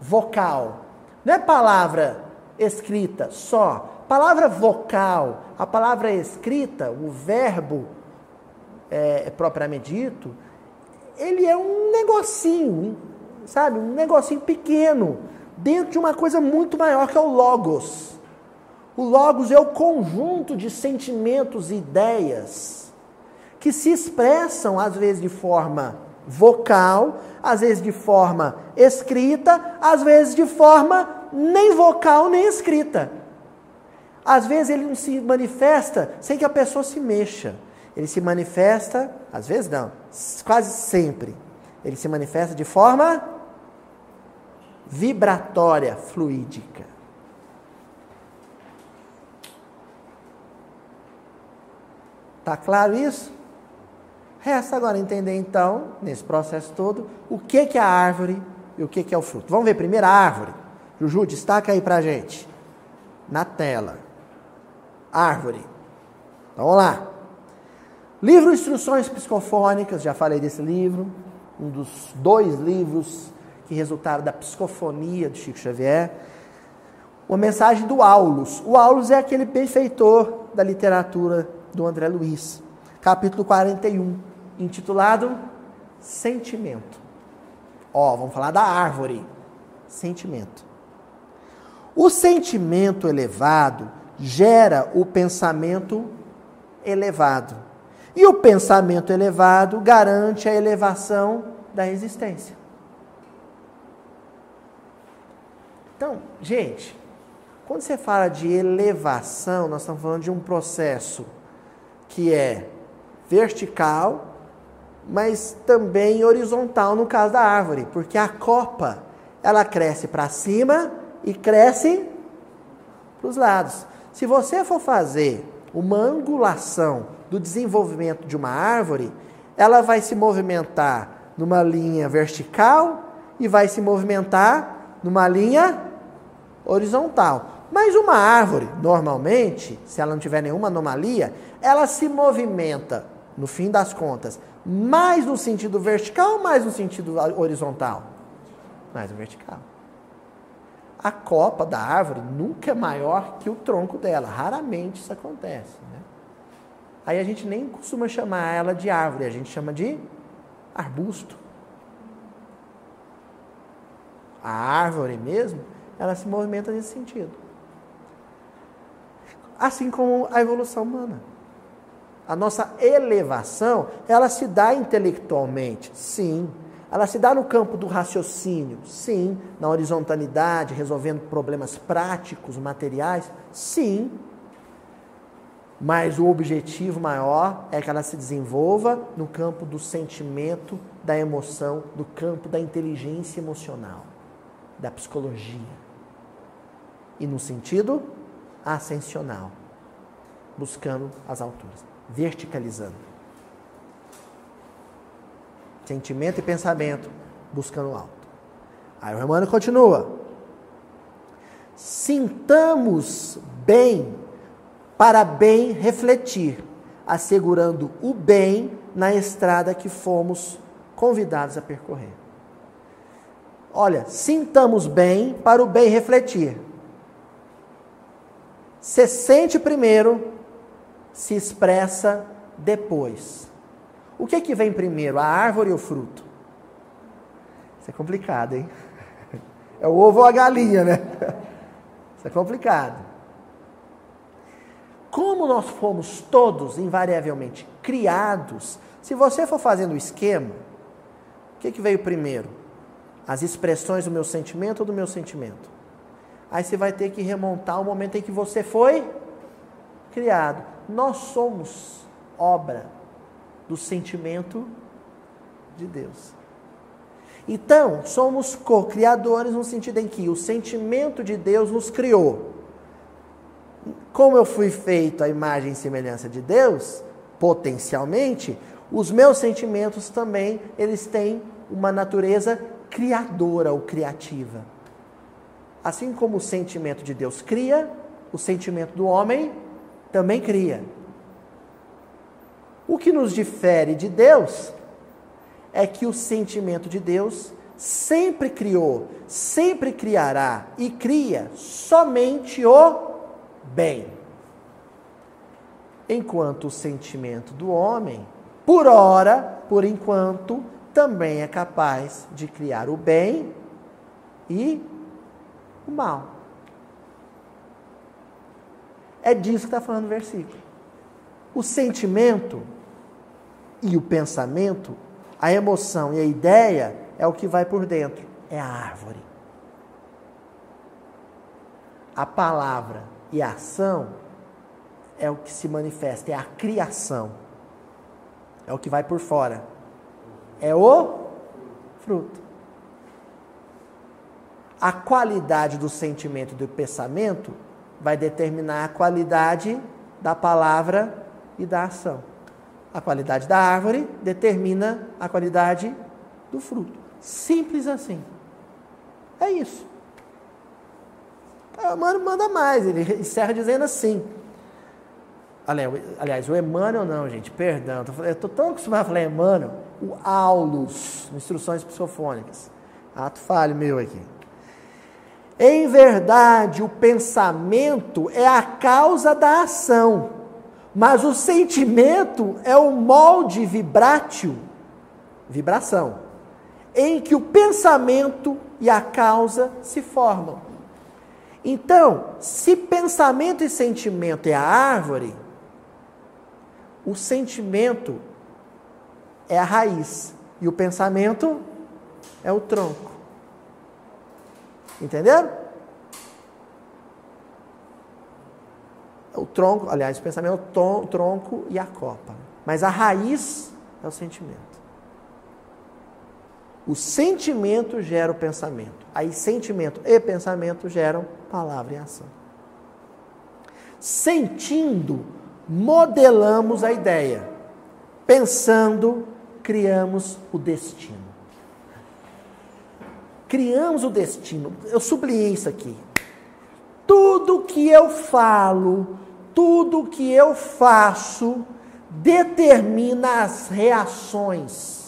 vocal, não é palavra escrita só. Palavra vocal, a palavra escrita, o verbo é, propriamente dito, ele é um negocinho, sabe? Um negocinho pequeno, dentro de uma coisa muito maior que é o Logos. O Logos é o conjunto de sentimentos e ideias que se expressam, às vezes, de forma vocal, às vezes de forma escrita, às vezes de forma nem vocal nem escrita. Às vezes ele não se manifesta sem que a pessoa se mexa. Ele se manifesta, às vezes não, quase sempre. Ele se manifesta de forma vibratória, fluídica. Tá claro isso? Resta agora entender então, nesse processo todo, o que, que é a árvore e o que, que é o fruto. Vamos ver primeiro a árvore. Juju, destaca aí pra gente. Na tela. Árvore. Então vamos lá. Livro Instruções Psicofônicas, já falei desse livro. Um dos dois livros que resultaram da psicofonia de Chico Xavier. Uma mensagem do Aulus. O Aulus é aquele benfeitor da literatura do André Luiz capítulo 41, intitulado Sentimento. Ó, vamos falar da árvore. Sentimento. O sentimento elevado gera o pensamento elevado. E o pensamento elevado garante a elevação da existência. Então, gente, quando você fala de elevação, nós estamos falando de um processo que é vertical, mas também horizontal no caso da árvore, porque a copa ela cresce para cima e cresce para os lados. Se você for fazer uma angulação do desenvolvimento de uma árvore, ela vai se movimentar numa linha vertical e vai se movimentar numa linha horizontal. Mas uma árvore, normalmente, se ela não tiver nenhuma anomalia, ela se movimenta, no fim das contas, mais no sentido vertical ou mais no sentido horizontal? Mais no vertical. A copa da árvore nunca é maior que o tronco dela, raramente isso acontece. Né? Aí a gente nem costuma chamar ela de árvore, a gente chama de arbusto. A árvore mesmo, ela se movimenta nesse sentido. Assim como a evolução humana. A nossa elevação, ela se dá intelectualmente, sim. Ela se dá no campo do raciocínio, sim. Na horizontalidade, resolvendo problemas práticos, materiais, sim. Mas o objetivo maior é que ela se desenvolva no campo do sentimento, da emoção, do campo da inteligência emocional, da psicologia. E no sentido ascensional, buscando as alturas, verticalizando. Sentimento e pensamento buscando o alto. Aí o Romano continua. Sintamos bem para bem refletir, assegurando o bem na estrada que fomos convidados a percorrer. Olha, sintamos bem para o bem refletir. Se sente primeiro, se expressa depois. O que é que vem primeiro, a árvore ou o fruto? Isso é complicado, hein? É o ovo ou a galinha, né? Isso é complicado. Como nós fomos todos, invariavelmente, criados, se você for fazendo o esquema, o que, que veio primeiro? As expressões do meu sentimento ou do meu sentimento? Aí você vai ter que remontar o momento em que você foi criado. Nós somos obra do sentimento de Deus. Então, somos co-criadores no sentido em que o sentimento de Deus nos criou como eu fui feito à imagem e semelhança de Deus, potencialmente, os meus sentimentos também, eles têm uma natureza criadora ou criativa. Assim como o sentimento de Deus cria, o sentimento do homem também cria. O que nos difere de Deus é que o sentimento de Deus sempre criou, sempre criará e cria somente o bem. Enquanto o sentimento do homem, por ora, por enquanto, também é capaz de criar o bem e o mal. É disso que está falando o versículo. O sentimento e o pensamento, a emoção e a ideia é o que vai por dentro, é a árvore. A palavra e a ação é o que se manifesta, é a criação. É o que vai por fora. É o fruto. A qualidade do sentimento e do pensamento vai determinar a qualidade da palavra e da ação. A qualidade da árvore determina a qualidade do fruto. Simples assim. É isso. Emmanuel manda mais, ele encerra dizendo assim. Aliás, o Emmanuel não, gente, perdão. Eu estou tão acostumado a falar Emmanuel. O Aulus, Instruções Psicofônicas. Ato falho meu aqui. Em verdade, o pensamento é a causa da ação, Mas o sentimento é o molde vibrátil, vibração, em que o pensamento e a causa se formam. Então, se pensamento e sentimento é a árvore, o sentimento é a raiz e o pensamento é o tronco. Entenderam? O tronco, aliás, o pensamento é o tronco e a copa. Mas a raiz é o sentimento. O sentimento gera o pensamento. Aí sentimento e pensamento geram palavra e ação. Sentindo, modelamos a ideia. Pensando, criamos o destino. Criamos o destino. Eu sublinhei isso aqui. Tudo que eu falo, tudo que eu faço, determina as reações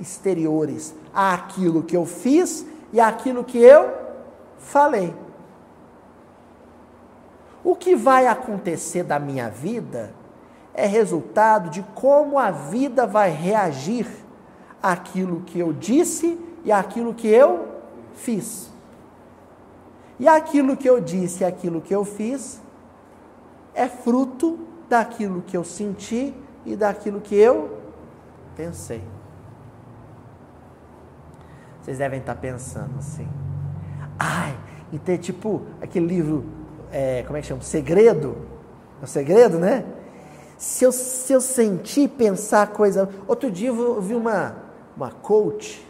exteriores àquilo que eu fiz e àquilo que eu falei. O que vai acontecer da minha vida é resultado de como a vida vai reagir àquilo que eu disse e àquilo que eu fiz. E aquilo que eu disse e aquilo que eu fiz é fruto daquilo que eu senti e daquilo que eu pensei. Vocês devem estar pensando assim. Ai, e ter tipo aquele livro, é, como é que chama? Segredo? É o segredo, né? Se eu, se eu sentir, pensar coisa. Outro dia eu vi uma, uma coach,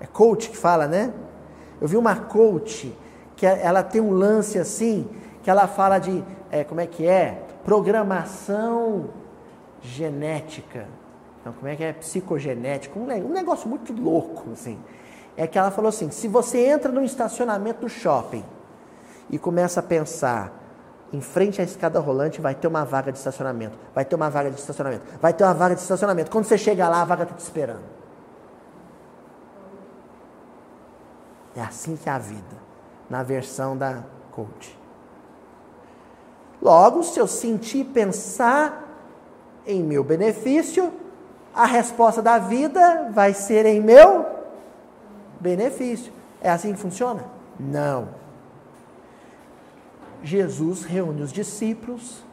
é coach que fala, né? Eu vi uma coach que ela tem um lance assim, que ela fala de, é, como é que é? Programação genética. Não, como é que é? Psicogenética. Um negócio muito louco, assim é que ela falou assim: se você entra no estacionamento do shopping e começa a pensar, em frente à escada rolante vai ter uma vaga de estacionamento, vai ter uma vaga de estacionamento, vai ter uma vaga de estacionamento. Quando você chega lá, a vaga está te esperando. É assim que é a vida, na versão da coach. Logo, se eu sentir pensar em meu benefício, a resposta da vida vai ser em meu benefício. É assim que funciona? Não. Jesus reúne os discípulos,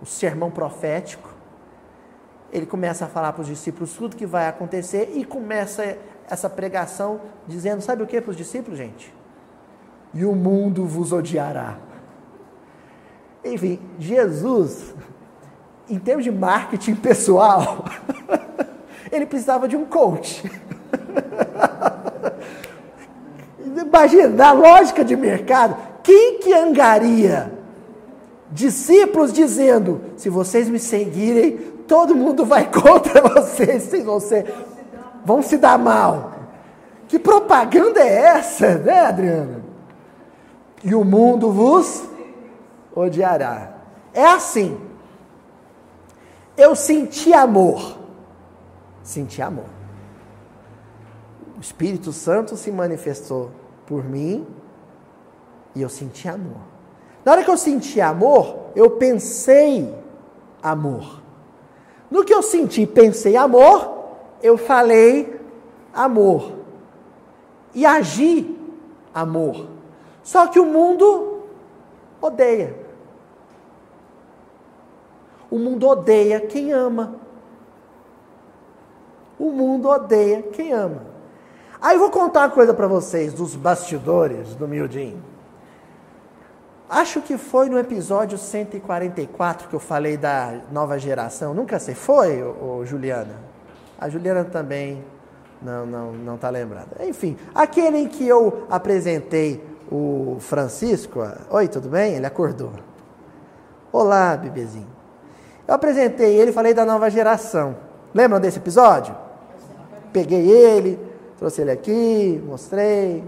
o sermão profético, ele começa a falar para os discípulos tudo que vai acontecer e começa essa pregação dizendo: sabe o que para os discípulos, gente? E o mundo vos odiará. Enfim, Jesus, em termos de marketing pessoal, ele precisava de um coach. Imagina, na lógica de mercado, quem que angaria discípulos dizendo: se vocês me seguirem, todo mundo vai contra vocês, vocês vão, vão se dar mal. Que propaganda é essa, né, Adriana? E o mundo vos odiará. É assim. Eu senti amor. Senti amor. O Espírito Santo se manifestou por mim e eu senti amor. Na hora que eu senti amor, eu pensei amor. No que eu senti pensei amor, eu falei amor. E agi amor. Só que o mundo odeia. O mundo odeia quem ama. O mundo odeia quem ama. Aí vou contar uma coisa para vocês dos bastidores do Mildinho. Acho que foi no episódio 144 que eu falei da nova geração. Nunca sei. Foi, ô, ô, Juliana? A Juliana também não não não está lembrada. Enfim, aquele em que eu apresentei o Francisco. Oi, tudo bem? Ele acordou. Olá, bebezinho. Eu apresentei ele, falei da nova geração. Lembram desse episódio? Peguei ele, Trouxe ele aqui, mostrei.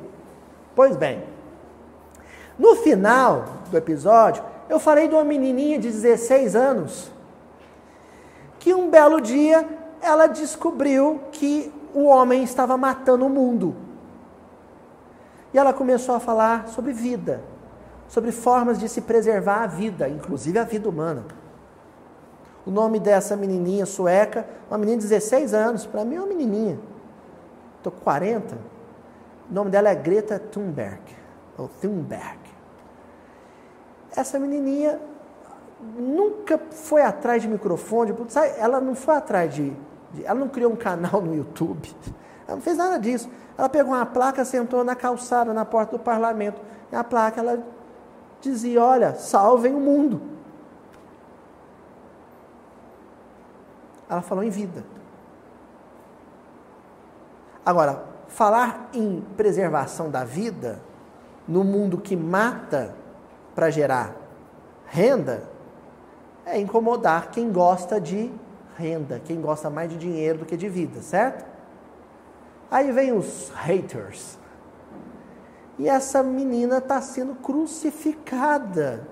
Pois bem, no final do episódio, eu falei de uma menininha de 16 anos que um belo dia ela descobriu que o homem estava matando o mundo. E ela começou a falar sobre vida, sobre formas de se preservar a vida, inclusive a vida humana. O nome dessa menininha sueca, uma menina de 16 anos, para mim é uma menininha. Estou com 40. O nome dela é Greta Thunberg, ou Thunberg. Essa menininha nunca foi atrás de microfone, sabe? ela não foi atrás de, de, Ela não criou um canal no YouTube, ela não fez nada disso. Ela pegou uma placa, sentou na calçada, na porta do parlamento. E a placa, ela dizia: Olha, salvem o mundo. Ela falou em vida. Agora, falar em preservação da vida no mundo que mata para gerar renda é incomodar quem gosta de renda, quem gosta mais de dinheiro do que de vida, certo? Aí vem os haters. E essa menina está sendo crucificada,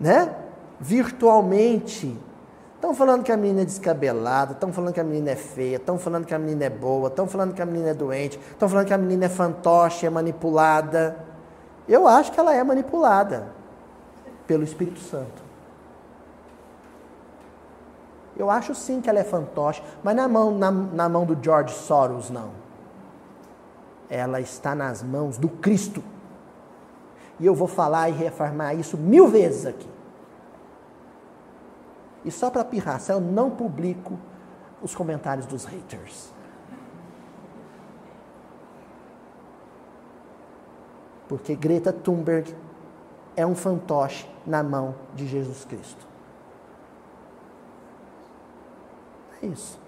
né? Virtualmente. Estão falando que a menina é descabelada, estão falando que a menina é feia, estão falando que a menina é boa, estão falando que a menina é doente, estão falando que a menina é fantoche, é manipulada. Eu acho que ela é manipulada pelo Espírito Santo. Eu acho sim que ela é fantoche, mas na mão, na, na mão do George Soros, não. Ela está nas mãos do Cristo. E eu vou falar e reformar isso mil vezes aqui. E só para pirraça, eu não publico os comentários dos haters. Porque Greta Thunberg é um fantoche na mão de Jesus Cristo. É isso.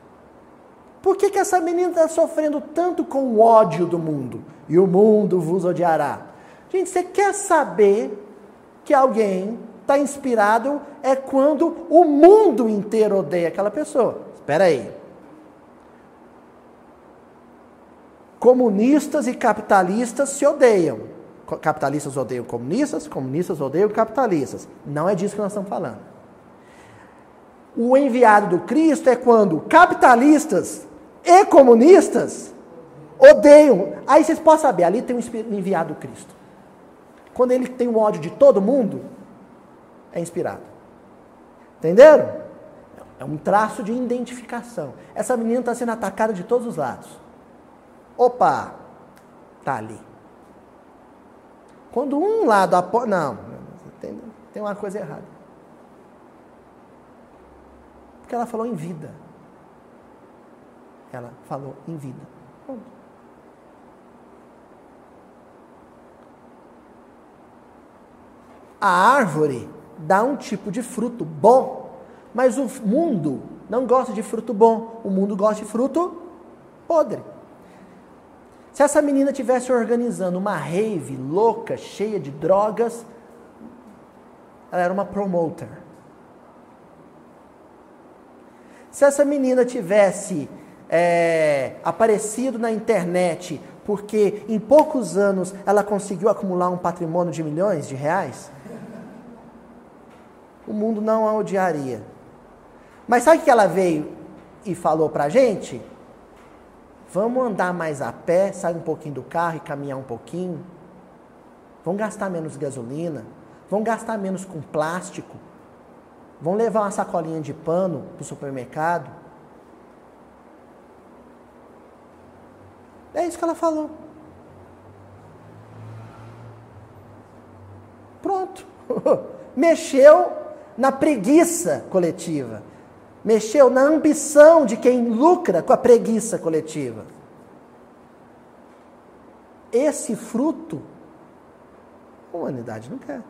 Por que, que essa menina está sofrendo tanto com o ódio do mundo? E o mundo vos odiará. Gente, você quer saber que alguém está inspirado é quando o mundo inteiro odeia aquela pessoa. Espera aí. Comunistas e capitalistas se odeiam. Capitalistas odeiam comunistas, comunistas odeiam capitalistas. Não é disso que nós estamos falando. O enviado do Cristo é quando capitalistas e comunistas odeiam. Aí vocês podem saber, ali tem um enviado do Cristo. Quando ele tem o ódio de todo mundo, é inspirado. Entenderam? É um traço de identificação. Essa menina está sendo atacada de todos os lados. Opa, tá ali. Quando um lado apoia. Não, tem, tem uma coisa errada. Porque ela falou em vida. Ela falou em vida. Pronto. A árvore dá um tipo de fruto bom, mas o mundo não gosta de fruto bom, o mundo gosta de fruto podre. Se essa menina tivesse organizando uma rave louca, cheia de drogas, ela era uma promoter. Se essa menina tivesse é, aparecido na internet porque em poucos anos ela conseguiu acumular um patrimônio de milhões de reais, o mundo não a odiaria. Mas sabe o que ela veio e falou para a gente? Vamos andar mais a pé, sair um pouquinho do carro e caminhar um pouquinho. Vamos gastar menos gasolina. Vamos gastar menos com plástico. Vamos levar uma sacolinha de pano para o supermercado. É isso que ela falou. Pronto. Mexeu na preguiça coletiva. Mexeu na ambição de quem lucra com a preguiça coletiva. Esse fruto, a humanidade não quer.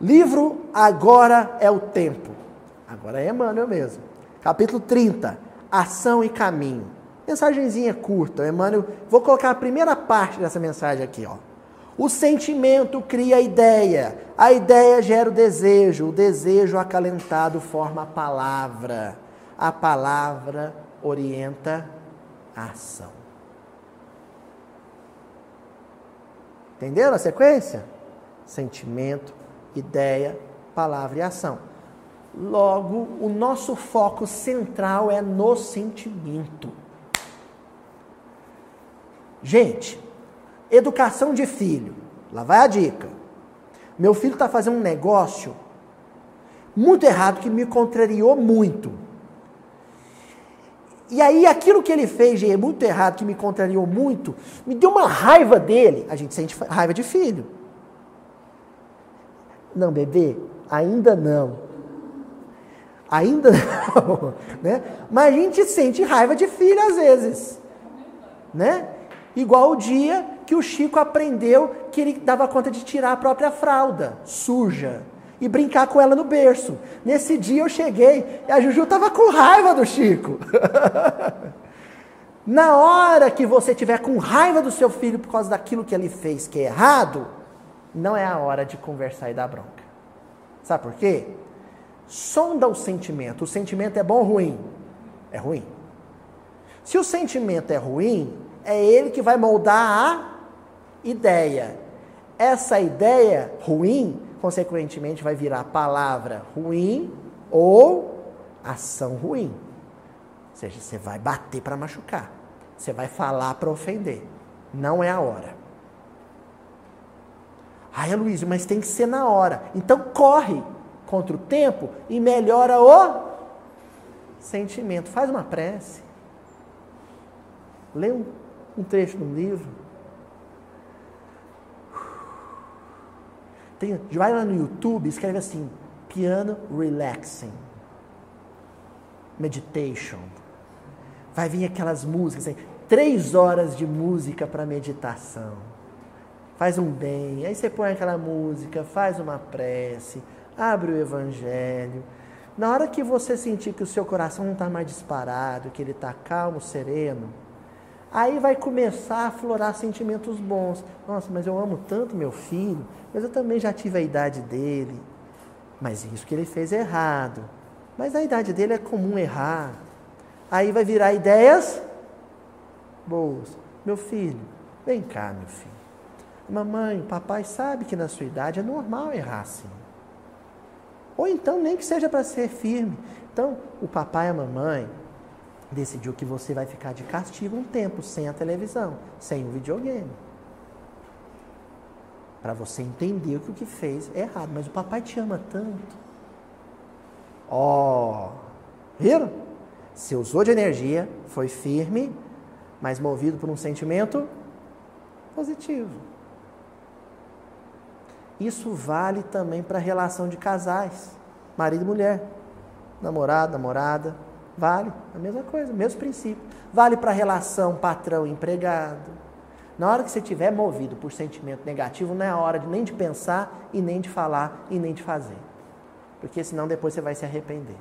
Livro Agora é o Tempo. Agora é Emmanuel mesmo. Capítulo 30. Ação e caminho. Mensagenzinha curta. Emmanuel, vou colocar a primeira parte dessa mensagem aqui, ó. O sentimento cria a ideia, a ideia gera o desejo, o desejo acalentado forma a palavra, a palavra orienta a ação. Entenderam a sequência? Sentimento, ideia, palavra e ação. Logo, o nosso foco central é no sentimento. Gente, Educação de filho. Lá vai a dica. Meu filho está fazendo um negócio muito errado que me contrariou muito. E aí aquilo que ele fez de muito errado, que me contrariou muito, me deu uma raiva dele. A gente sente raiva de filho. Não, bebê, ainda não. Ainda não, né? Mas a gente sente raiva de filho às vezes, né? Igual o dia que o Chico aprendeu que ele dava conta de tirar a própria fralda suja e brincar com ela no berço. Nesse dia eu cheguei e a Juju estava com raiva do Chico. Na hora que você tiver com raiva do seu filho por causa daquilo que ele fez que é errado, não é a hora de conversar e dar bronca. Sabe por quê? Sonda o sentimento. O sentimento é bom ou ruim? É ruim. Se o sentimento é ruim, é ele que vai moldar a ideia. Essa ideia ruim, consequentemente, vai virar palavra ruim ou ação ruim. Ou seja, você vai bater para machucar. Você vai falar para ofender. Não é a hora. Ai, Luiz, mas tem que ser na hora. Então corre contra o tempo e melhora o sentimento. Faz uma prece. Lê um, um trecho do livro. Tem, vai lá no YouTube, escreve assim: piano relaxing, meditation. Vai vir aquelas músicas, assim, três horas de música para meditação. Faz um bem, aí você põe aquela música, faz uma prece, abre o evangelho. Na hora que você sentir que o seu coração não está mais disparado, que ele está calmo, sereno, Aí vai começar a aflorar sentimentos bons. Nossa, mas eu amo tanto meu filho, mas eu também já tive a idade dele. Mas isso que ele fez é errado. Mas a idade dele é comum errar. Aí vai virar ideias boas. Meu filho, vem cá, meu filho. Mamãe, papai sabe que na sua idade é normal errar assim. Ou então nem que seja para ser firme. Então, o papai e a mamãe decidiu que você vai ficar de castigo um tempo sem a televisão, sem o videogame. Para você entender que o que fez é errado. Mas o papai te ama tanto. Ó, oh, viram? Você usou de energia, foi firme, mas movido por um sentimento positivo. Isso vale também para a relação de casais, marido e mulher, namorado, namorada, Vale, a mesma coisa, mesmo princípio. Vale para a relação patrão-empregado. Na hora que você estiver movido por sentimento negativo, não é a hora de, nem de pensar e nem de falar e nem de fazer. Porque senão depois você vai se arrepender.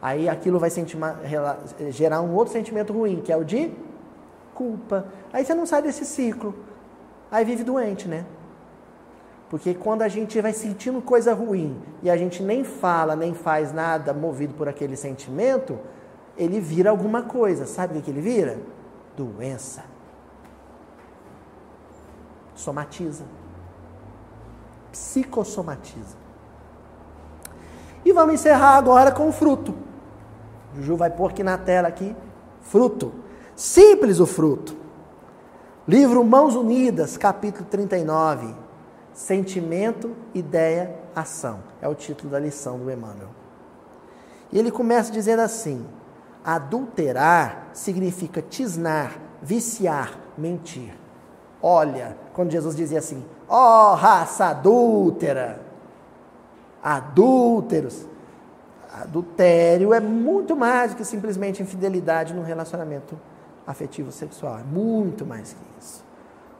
Aí aquilo vai gerar um outro sentimento ruim, que é o de culpa. Aí você não sai desse ciclo. Aí vive doente, né? Porque quando a gente vai sentindo coisa ruim e a gente nem fala, nem faz nada movido por aquele sentimento, ele vira alguma coisa. Sabe o que ele vira? Doença. Somatiza. Psicossomatiza. E vamos encerrar agora com o fruto. Juju vai pôr aqui na tela aqui, fruto. Simples o fruto. Livro Mãos Unidas, capítulo 39 sentimento, ideia, ação. É o título da lição do Emmanuel. E ele começa dizendo assim: adulterar significa tisnar, viciar, mentir. Olha, quando Jesus dizia assim: ó oh, raça adúltera, adúlteros. Adultério é muito mais do que simplesmente infidelidade no relacionamento afetivo sexual. É muito mais que isso.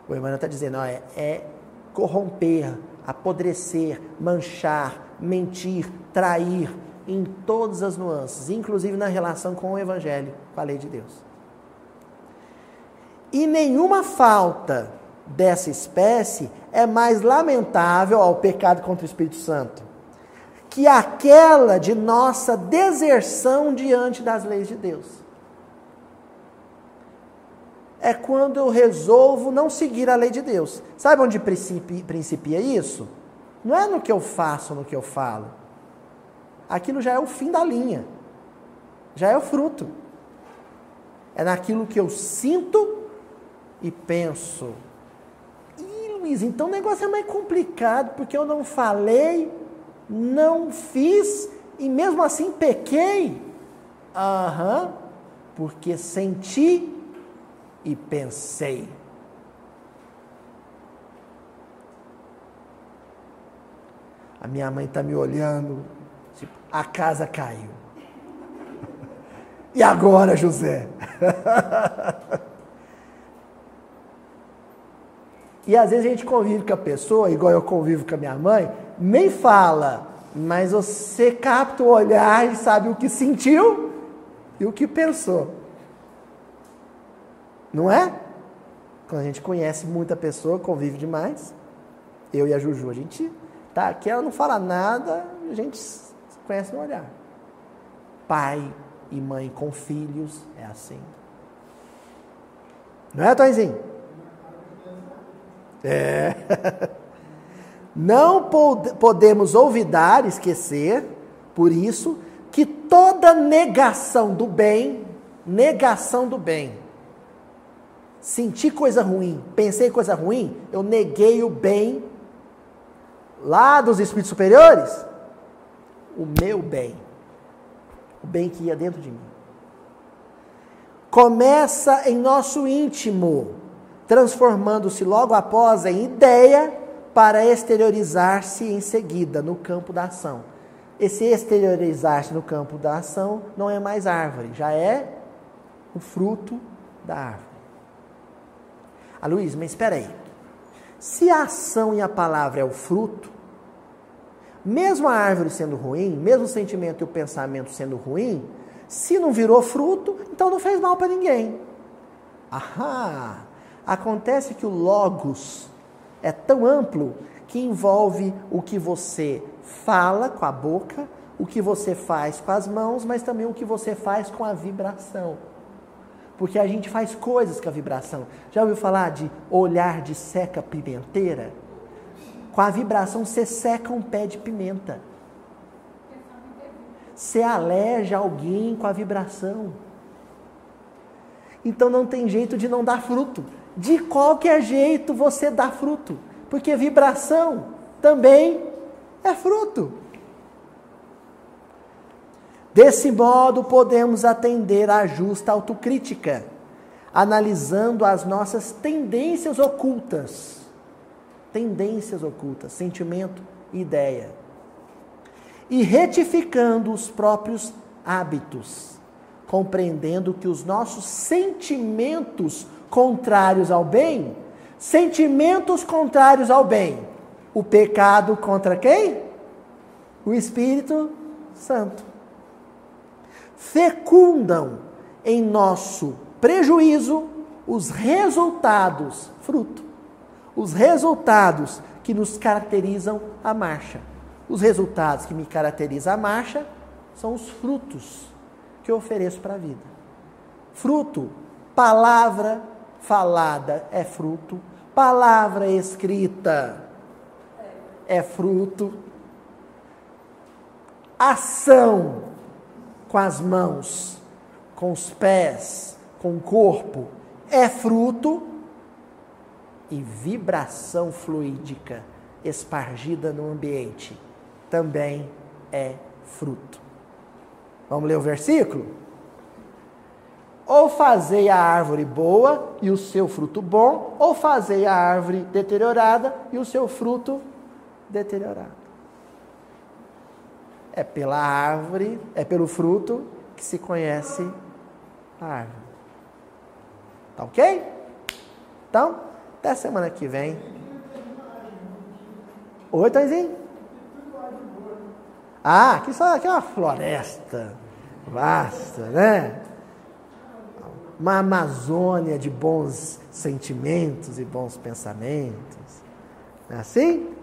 O Emmanuel está dizendo: ó, é, é corromper, apodrecer, manchar, mentir, trair, em todas as nuances, inclusive na relação com o Evangelho, com a lei de Deus. E nenhuma falta dessa espécie é mais lamentável ao pecado contra o Espírito Santo que aquela de nossa deserção diante das leis de Deus é quando eu resolvo não seguir a lei de Deus. Sabe onde principia isso? Não é no que eu faço, no que eu falo. Aquilo já é o fim da linha. Já é o fruto. É naquilo que eu sinto e penso. Ih, Luiz, então o negócio é mais complicado, porque eu não falei, Não fiz e mesmo assim pequei. Aham, porque senti e pensei. A minha mãe está me olhando, tipo, a casa caiu. E agora, José? e às vezes a gente convive com a pessoa, igual eu convivo com a minha mãe, nem fala, mas você capta o olhar e sabe o que sentiu e o que pensou. Não é? Quando a gente conhece muita pessoa, convive demais, eu e a Juju, a gente Tá? Aqui ela não fala nada, a gente conhece no olhar. Pai e mãe com filhos é assim. Não é, Tonzinho? É. Não podemos olvidar, esquecer, por isso, que toda negação do bem, negação do bem, senti coisa ruim, pensei coisa ruim, eu neguei o bem lá dos espíritos superiores, o meu bem, o bem que ia dentro de mim. Começa em nosso íntimo, transformando-se logo após em ideia para exteriorizar-se em seguida no campo da ação. Esse exteriorizar-se no campo da ação não é mais árvore, já é o fruto da árvore. Ah, Luiz, mas espera aí. Se a ação e a palavra é o fruto, mesmo a árvore sendo ruim, mesmo o sentimento e o pensamento sendo ruim, se não virou fruto, então não fez mal para ninguém. Ahá! Acontece que o logos é tão amplo que envolve o que você fala com a boca, o que você faz com as mãos, mas também o que você faz com a vibração. Porque a gente faz coisas com a vibração. Já ouviu falar de olhar de seca pimenteira? Com a vibração você seca um pé de pimenta. Você aleja alguém com a vibração. Então não tem jeito de não dar fruto. De qualquer jeito você dá fruto. Porque vibração também é fruto. Desse modo, podemos atender à justa autocrítica, analisando as nossas tendências ocultas. Tendências ocultas, sentimento e ideia. E retificando os próprios hábitos, compreendendo que os nossos sentimentos contrários ao bem, sentimentos contrários ao bem, o pecado contra quem? O Espírito Santo fecundam em nosso prejuízo os resultados, fruto, os resultados que nos caracterizam a marcha. Os resultados que me caracterizam a marcha são os frutos que eu ofereço para a vida. Fruto, palavra falada é fruto, palavra escrita é fruto, ação com as mãos, com os pés, com o corpo, é fruto e vibração fluídica espargida no ambiente também é fruto. Vamos ler o versículo? Ou fazei a árvore boa e o seu fruto bom, ou fazei a árvore deteriorada e o seu fruto deteriorado. É pela árvore, é pelo fruto que se conhece a árvore. Tá ok? Então, até semana que vem. Oi, Taizinho? Ah, aqui, só, aqui é uma floresta vasta, né? Uma Amazônia de bons sentimentos e bons pensamentos. Não é assim?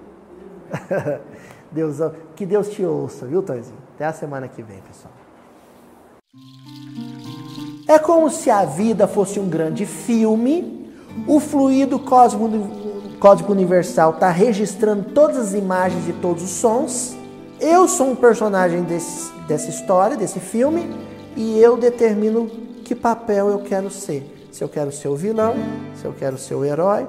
Deus, que Deus te ouça, viu, Tonzinho? Até a semana que vem, pessoal. É como se a vida fosse um grande filme, o fluido cósmico universal está registrando todas as imagens e todos os sons. Eu sou um personagem desse, dessa história, desse filme, e eu determino que papel eu quero ser. Se eu quero ser o vilão, se eu quero ser o herói,